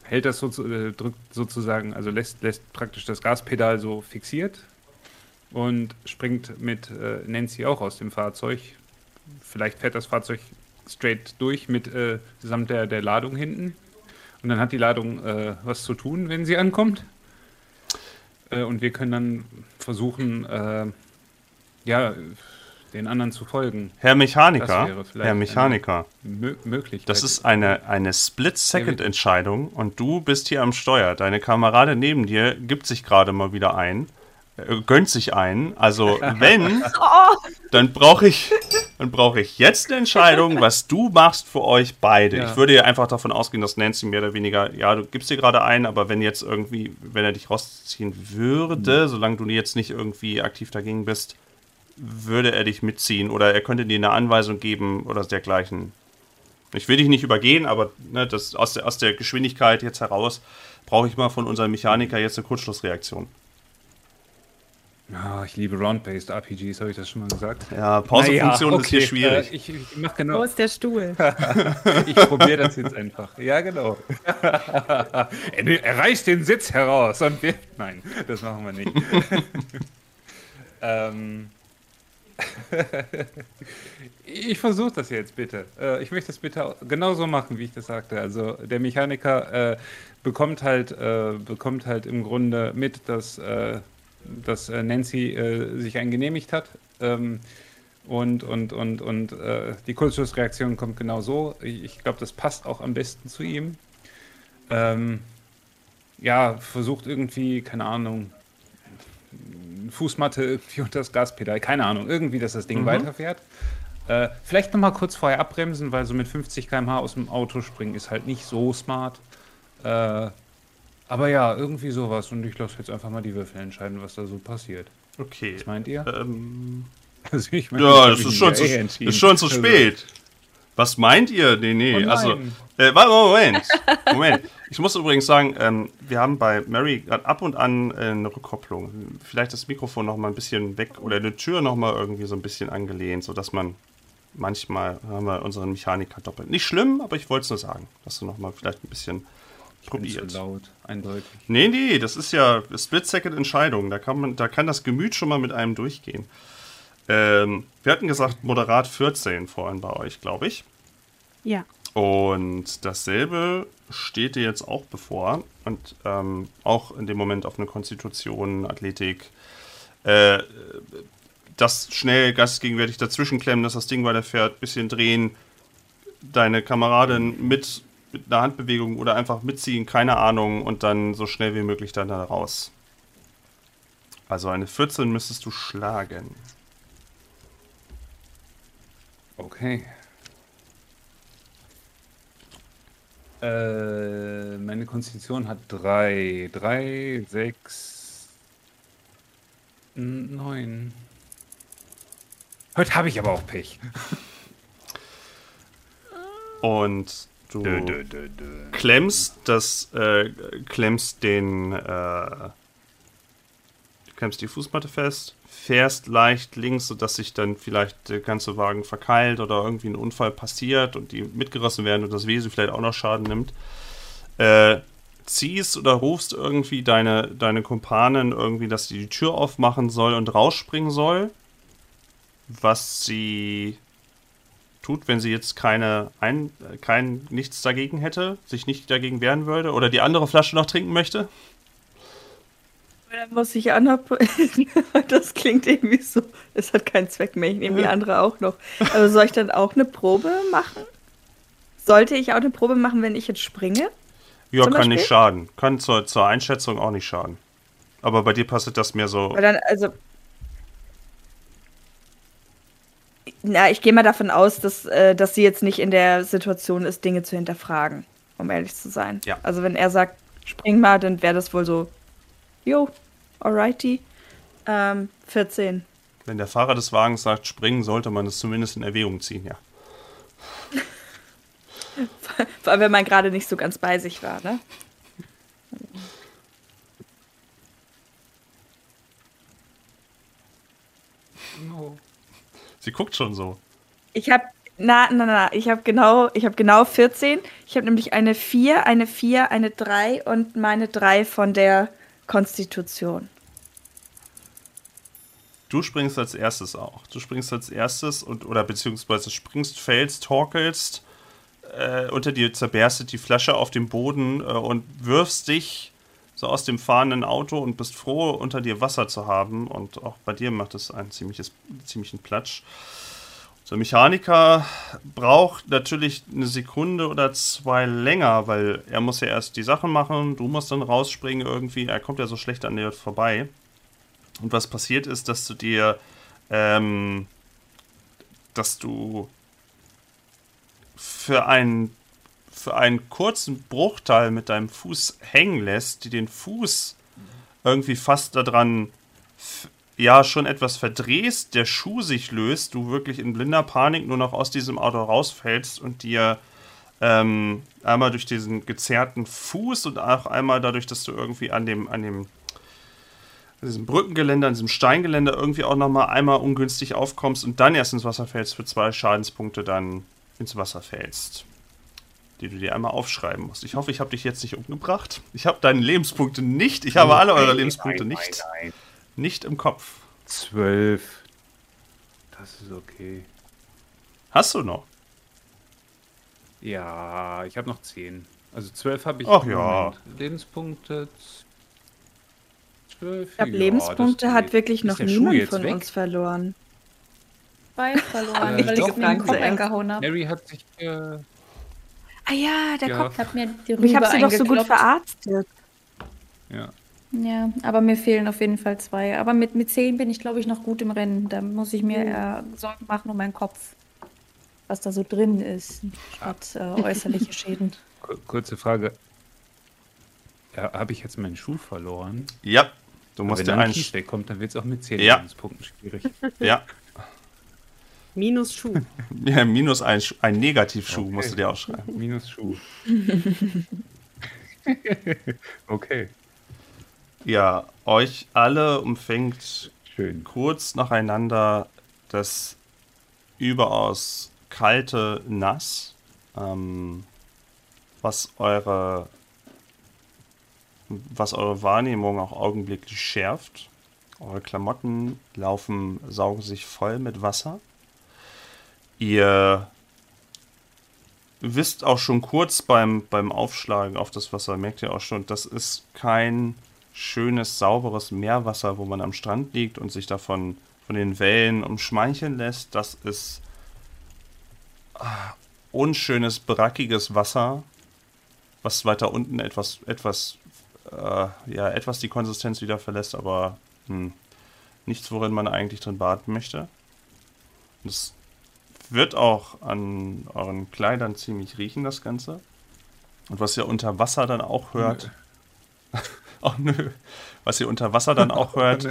hält das so, äh, drückt sozusagen, also lässt, lässt praktisch das Gaspedal so fixiert und springt mit äh, Nancy auch aus dem Fahrzeug. Vielleicht fährt das Fahrzeug straight durch mit äh, samt der, der Ladung hinten. Und dann hat die Ladung äh, was zu tun, wenn sie ankommt. Äh, und wir können dann versuchen, äh, ja, den anderen zu folgen. Herr Das Mechaniker, Herr Mechaniker, Mö Möglichkeit. das ist eine, eine Split-Second-Entscheidung und du bist hier am Steuer. Deine Kamerade neben dir gibt sich gerade mal wieder ein, gönnt sich ein. Also wenn, dann brauche ich, dann brauche ich jetzt eine Entscheidung, was du machst für euch beide. Ja. Ich würde ja einfach davon ausgehen, dass Nancy mehr oder weniger, ja, du gibst dir gerade ein, aber wenn jetzt irgendwie, wenn er dich rausziehen würde, solange du jetzt nicht irgendwie aktiv dagegen bist, würde er dich mitziehen oder er könnte dir eine Anweisung geben oder dergleichen. Ich will dich nicht übergehen, aber ne, das, aus, der, aus der Geschwindigkeit jetzt heraus brauche ich mal von unserem Mechaniker jetzt eine Kurzschlussreaktion. Ah, ich liebe Round-Based RPGs, habe ich das schon mal gesagt? Ja, Pausefunktion Naja, ist hier okay, schwierig. Äh, ich ich mache Wo genau. ist der Stuhl? Ich probiere das jetzt einfach. Ja, genau. er, er reißt den Sitz heraus und wir. Nein, das machen wir nicht. ähm, ich versuche das jetzt bitte. Äh, ich möchte das bitte genauso machen, wie ich das sagte. Also der Mechaniker äh, bekommt halt äh, bekommt halt im Grunde mit, dass, äh, dass äh, Nancy äh, sich eingenehmigt hat. Ähm, und, und, und, und äh, die Kurzschlussreaktion kommt genau so. Ich, ich glaube, das passt auch am besten zu ihm. Ähm, ja, versucht irgendwie, keine Ahnung, Fußmatte irgendwie unter das Gaspedal, keine Ahnung, irgendwie, dass das Ding weiterfährt. Äh, vielleicht nochmal kurz vorher abbremsen, weil so mit 50 km/h aus dem Auto springen ist halt nicht so smart. Äh, aber ja, irgendwie sowas. Und ich lasse jetzt einfach mal die Würfel entscheiden, was da so passiert. Okay. Was meint ihr? Ähm, Also ich meine, ja, das mich ist schon, zu, eh ist schon zu Also- spät. Was meint ihr? Nee, nee. Oh also, äh, warte, Moment. Moment. Ich muss übrigens sagen, ähm, wir haben bei Mary grad ab und an äh, eine Rückkopplung. Vielleicht das Mikrofon noch mal ein bisschen weg oder eine Tür noch mal irgendwie so ein bisschen angelehnt, sodass man manchmal haben wir unseren Mechaniker doppelt. Nicht schlimm, aber ich wollte es nur sagen, dass du noch mal vielleicht ein bisschen probiert. Zu laut, eindeutig. Nee, nee, das ist ja Split-Second-Entscheidung. Da kann, man, da kann das Gemüt schon mal mit einem durchgehen. Ähm, wir hatten gesagt, moderat 14 vorhin bei euch, glaube ich. Ja. Und dasselbe steht dir jetzt auch bevor. Und ähm, auch in dem Moment auf eine Konstitution, Athletik, äh, das schnell geistesgegenwärtig dazwischen klemmen, dass das Ding weiterfährt, bisschen drehen, deine Kameradin mit, mit einer Handbewegung oder einfach mitziehen, keine Ahnung, und dann so schnell wie möglich dann da raus. Also eine 14 müsstest du schlagen. Okay. Äh, meine Konstitution hat drei. Drei, sechs, n- neun. Heute habe ich aber auch Pech. Und du Dö, dö, dö, klemmst das, äh, klemmst den, äh, du klemmst die Fußmatte fest, fährst leicht links, sodass sich dann vielleicht der ganze Wagen verkeilt oder irgendwie ein Unfall passiert und die mitgerissen werden und das Wesen vielleicht auch noch Schaden nimmt. Äh, ziehst oder rufst irgendwie deine, deine Kumpanen irgendwie, dass sie die Tür aufmachen soll und rausspringen soll. Was sie tut, wenn sie jetzt keine ein, kein nichts dagegen hätte, sich nicht dagegen wehren würde oder die andere Flasche noch trinken möchte. Dann muss ich Anna. das klingt irgendwie so. Es hat keinen Zweck mehr. Ich nehme die andere auch noch. Also soll ich dann auch eine Probe machen? Sollte ich auch eine Probe machen, wenn ich jetzt springe? Ja, kann nicht Beispiel? schaden. Kann zur, zur Einschätzung auch nicht schaden. Aber bei dir passiert das mehr so. Weil dann, also. Na, ich gehe mal davon aus, dass, äh, dass sie jetzt nicht in der Situation ist, Dinge zu hinterfragen, um ehrlich zu sein. Ja. Also wenn er sagt, spring mal, dann wäre das wohl so, jo, alrighty. Ähm, 14. Wenn der Fahrer des Wagens sagt, springen, sollte man es zumindest in Erwägung ziehen, ja. Vor allem, wenn man gerade nicht so ganz bei sich war, ne? No. Sie guckt schon so. Ich habe na, na, na, ich habe genau, ich habe genau 14. Ich habe nämlich eine 4, eine 4, eine 3 und meine 3 von der Konstitution. Du springst als erstes auch. Du springst als erstes und oder beziehungsweise springst, fällst, torkelst, äh, unter dir zerberstet die Flasche auf dem Boden äh, und wirfst dich so aus dem fahrenden Auto und bist froh, unter dir Wasser zu haben. Und auch bei dir macht es einen ziemliches, ziemlichen Platsch. Der Mechaniker braucht natürlich eine Sekunde oder zwei länger, weil er muss ja erst die Sachen machen, du musst dann rausspringen irgendwie. Er kommt ja so schlecht an dir vorbei. Und was passiert ist, dass du dir, ähm, dass du für einen, für einen kurzen Bruchteil mit deinem Fuß hängen lässt, die den Fuß irgendwie fast daran, ja, schon etwas verdrehst, der Schuh sich löst, du wirklich in blinder Panik nur noch aus diesem Auto rausfällst und dir ähm, einmal durch diesen gezerrten Fuß und auch einmal dadurch, dass du irgendwie an dem, an dem an diesem Brückengeländer, an diesem Steingeländer irgendwie auch nochmal einmal ungünstig aufkommst und dann erst ins Wasser fällst, für zwei Schadenspunkte dann ins Wasser fällst. Die du dir einmal aufschreiben musst. Ich hoffe, ich habe dich jetzt nicht umgebracht. Ich habe deine Lebenspunkte nicht. Ich habe alle eure Nein, Lebenspunkte nein, nicht, Nein, nicht im Kopf. Zwölf. Das ist okay. Hast du noch? Ja, ich habe noch zehn. Also zwölf habe ich. Ach ja. Lebenspunkte. Zwölf. Ich glaube, ja, Lebenspunkte hat wirklich noch niemand von weg? uns verloren. Zwei verloren, Äh, weil ich doch, mir den Kopf eingehauen habe. Harry hat sich. Äh, Ah ja, der Ja. Kopf. Ich habe mir die Ich habe Rübe sie doch so gut verarztet. ja. Ja, aber mir fehlen auf jeden Fall zwei. Aber mit, mit zehn bin ich, glaube ich, noch gut im Rennen. Da muss ich mir eher Sorgen machen um meinen Kopf. Was da so drin ist, statt äh, äußerliche Schäden. Kur- Kurze Frage. Ja, habe ich jetzt meinen Schuh verloren? Ja. Du musst wenn dir dann ein einen. Kies wegkommt, dann wird es auch mit 10 Ja. Lebenspunkten schwierig. Ja. Minus Schuh. ja, minus ein, ein Negativschuh Okay. musst du dir aufschreiben. Minus Schuh. okay, Ja, euch alle umfängt schön. kurz nacheinander das überaus kalte Nass, ähm, was eure was eure Wahrnehmung auch augenblicklich schärft. Eure Klamotten laufen, saugen sich voll mit Wasser. Ihr wisst auch schon kurz beim, beim Aufschlagen auf das Wasser, merkt ihr auch schon, das ist kein schönes, sauberes Meerwasser, wo man am Strand liegt und sich davon von den Wellen umschmeicheln lässt. Das ist ah, unschönes, brackiges Wasser, was weiter unten etwas, etwas, äh, ja, etwas die Konsistenz wieder verlässt, aber hm, nichts, worin man eigentlich drin baden möchte. Das wird auch an euren Kleidern ziemlich riechen, das Ganze. Und was ihr unter Wasser dann auch hört. Ach nö. Was ihr unter Wasser dann auch hört,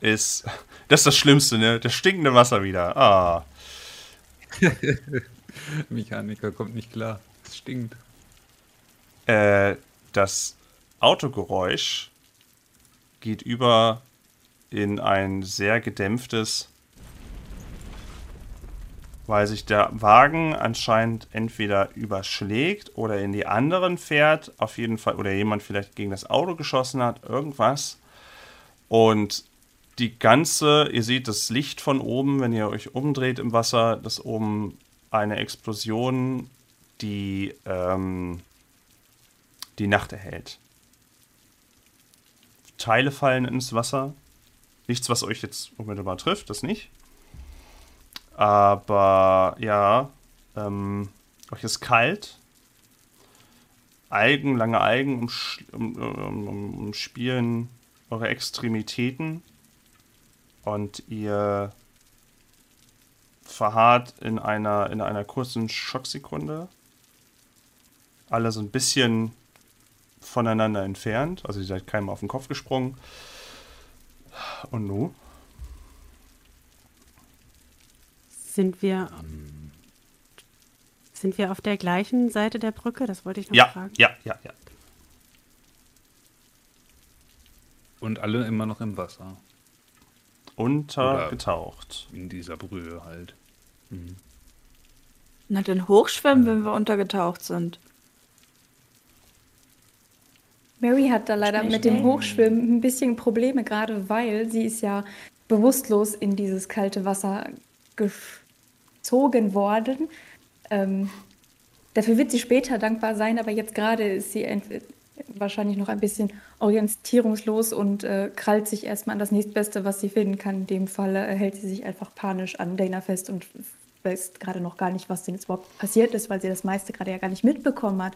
ist. Das ist das Schlimmste, ne? Das stinkende Wasser wieder. Ah. Mechaniker kommt nicht klar. Es stinkt. Äh, das Autogeräusch geht über in ein sehr gedämpftes, weil sich der Wagen anscheinend entweder überschlägt oder in die anderen fährt, auf jeden Fall, oder jemand vielleicht gegen das Auto geschossen hat, irgendwas. Und die ganze, ihr seht das Licht von oben, wenn ihr euch umdreht im Wasser, das oben eine Explosion, die ähm, die Nacht erhält. Teile fallen ins Wasser. Nichts, was euch jetzt unmittelbar trifft, das nicht. Aber ja, ähm, euch ist kalt. Algen, lange Algen umspielen um, um, um, eure Extremitäten. Und ihr verharrt in einer, in einer kurzen Schocksekunde. Alle so ein bisschen voneinander entfernt. Also ihr seid keinem auf den Kopf gesprungen. Und nu? Sind wir. Sind wir auf der gleichen Seite der Brücke? Das wollte ich noch ja, fragen. Ja, ja, ja. Und alle immer noch im Wasser. Untergetaucht. Oder in dieser Brühe halt. Mhm. Na, dann hochschwimmen, wenn wir untergetaucht sind. Mary hat da leider mit dem Hochschwimmen ein bisschen Probleme, gerade weil sie ist ja bewusstlos in dieses kalte Wasser gezogen worden. Ähm, dafür wird sie später dankbar sein, aber jetzt gerade ist sie wahrscheinlich noch ein bisschen orientierungslos und äh, krallt sich erstmal an das nächstbeste, was sie finden kann. In dem Fall äh, hält sie sich einfach panisch an Dana fest und weiß gerade noch gar nicht, was denn jetzt überhaupt passiert ist, weil sie das meiste gerade ja gar nicht mitbekommen hat.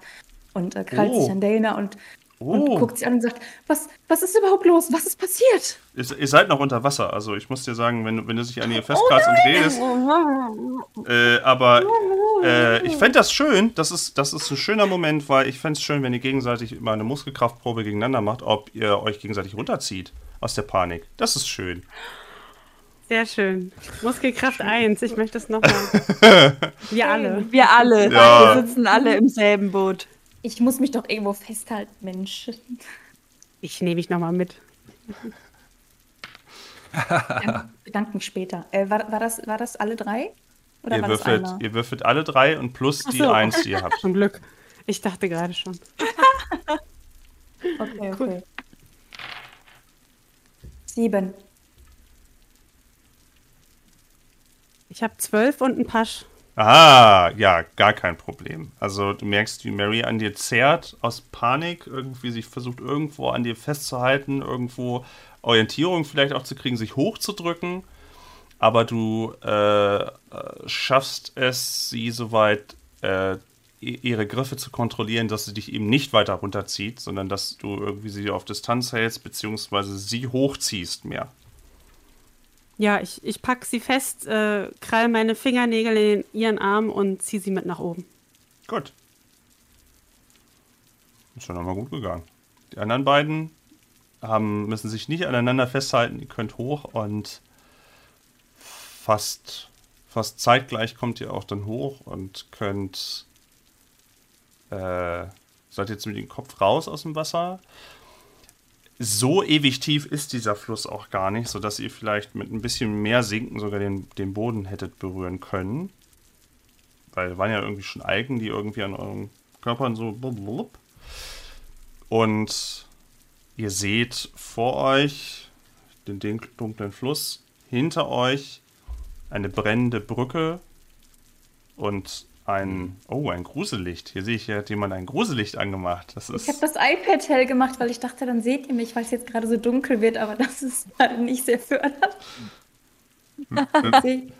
Und äh, krallt oh. sich an Dana und Oh. Und guckt sie an und sagt, was, was ist überhaupt los? Was ist passiert? Ihr, ihr seid noch unter Wasser. Also ich muss dir sagen, wenn, wenn du dich an ihr festkratzt oh und redest. Äh, aber äh, ich fände das schön. Das ist, das ist ein schöner Moment, weil ich fände es schön, wenn ihr gegenseitig immer eine Muskelkraftprobe gegeneinander macht, ob ihr euch gegenseitig runterzieht aus der Panik. Das ist schön. Sehr schön. Muskelkraft 1, ich möchte es nochmal. Wir alle. Wir alle. Ja. Wir sitzen alle im selben Boot. Ich muss mich doch irgendwo festhalten, Mensch. Ich nehme mich nochmal mit. ja, bedanke mich später. Äh, war, war, das, war das alle drei? Oder ihr, würfelt, ihr würfelt alle drei und plus die so. eins, die ihr habt. Zum Glück. Ich dachte gerade schon. okay, okay. Cool. Sieben. Ich habe zwölf und ein Pasch. Ah, ja, gar kein Problem. Also du merkst, wie Mary an dir zerrt aus Panik, irgendwie sich versucht irgendwo an dir festzuhalten, irgendwo Orientierung vielleicht auch zu kriegen, sich hochzudrücken. Aber du äh, schaffst es, sie soweit äh, ihre Griffe zu kontrollieren, dass sie dich eben nicht weiter runterzieht, sondern dass du irgendwie sie auf Distanz hältst, beziehungsweise sie hochziehst mehr. Ja, ich, ich packe sie fest, äh, krall meine Fingernägel in ihren Arm und ziehe sie mit nach oben. Gut. Ist schon nochmal gut gegangen. Die anderen beiden haben, müssen sich nicht aneinander festhalten. Ihr könnt hoch und fast, fast zeitgleich kommt ihr auch dann hoch und könnt. Äh, seid jetzt mit dem Kopf raus aus dem Wasser so ewig tief ist dieser Fluss auch gar nicht, sodass ihr vielleicht mit ein bisschen mehr Sinken sogar den, den Boden hättet berühren können. Weil waren ja irgendwie schon Algen, die irgendwie an euren Körpern so. Und ihr seht vor euch den dunklen Fluss, hinter euch eine brennende Brücke und ein, oh, ein Grusellicht. Hier sehe ich, hier hat jemand ein Grusellicht angemacht. Das ist ich habe das iPad hell gemacht, weil ich dachte, dann seht ihr mich, weil es jetzt gerade so dunkel wird, aber das ist halt nicht sehr fördernd.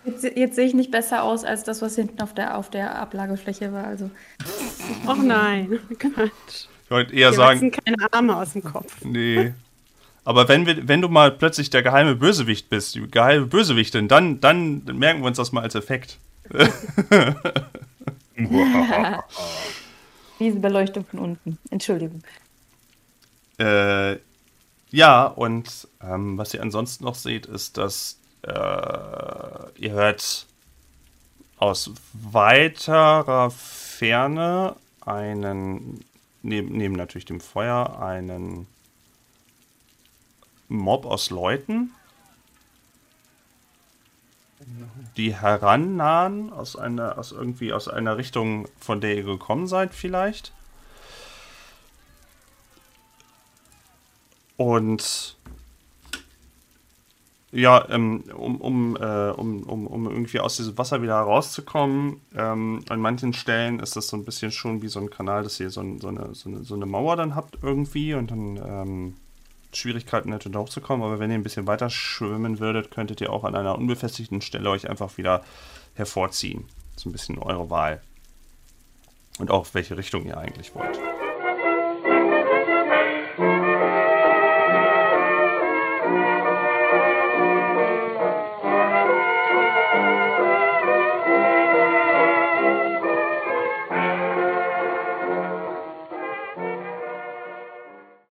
jetzt, jetzt, sehe ich nicht besser aus als das, was hinten auf der, auf der Ablagefläche war. Also. Oh nein, Gott. Ich wollte eher Hier sagen. keine Arme aus dem Kopf. Nee. Aber wenn, wir, wenn du mal plötzlich der geheime Bösewicht bist, die geheime Bösewichtin, dann, dann merken wir uns das mal als Effekt. Diese Beleuchtung von unten. Entschuldigung. Äh, ja, und ähm, was ihr ansonsten noch seht, ist, dass äh, ihr hört aus weiterer Ferne einen, neben, neben natürlich dem Feuer, einen Mob aus Leuten, die herannahen aus einer, aus irgendwie aus einer Richtung, von der ihr gekommen seid, vielleicht. Und ja, ähm, um, um, äh, um, um, um irgendwie aus diesem Wasser wieder rauszukommen, ähm, an manchen Stellen ist das so ein bisschen schon wie so ein Kanal, dass ihr so, ein, so, eine, so, eine, so eine Mauer dann habt irgendwie und dann ähm, Schwierigkeiten hättet hochzukommen, aber wenn ihr ein bisschen weiter schwimmen würdet, könntet ihr auch an einer unbefestigten Stelle euch einfach wieder hervorziehen. So ein bisschen eure Wahl. Und auch welche Richtung ihr eigentlich wollt.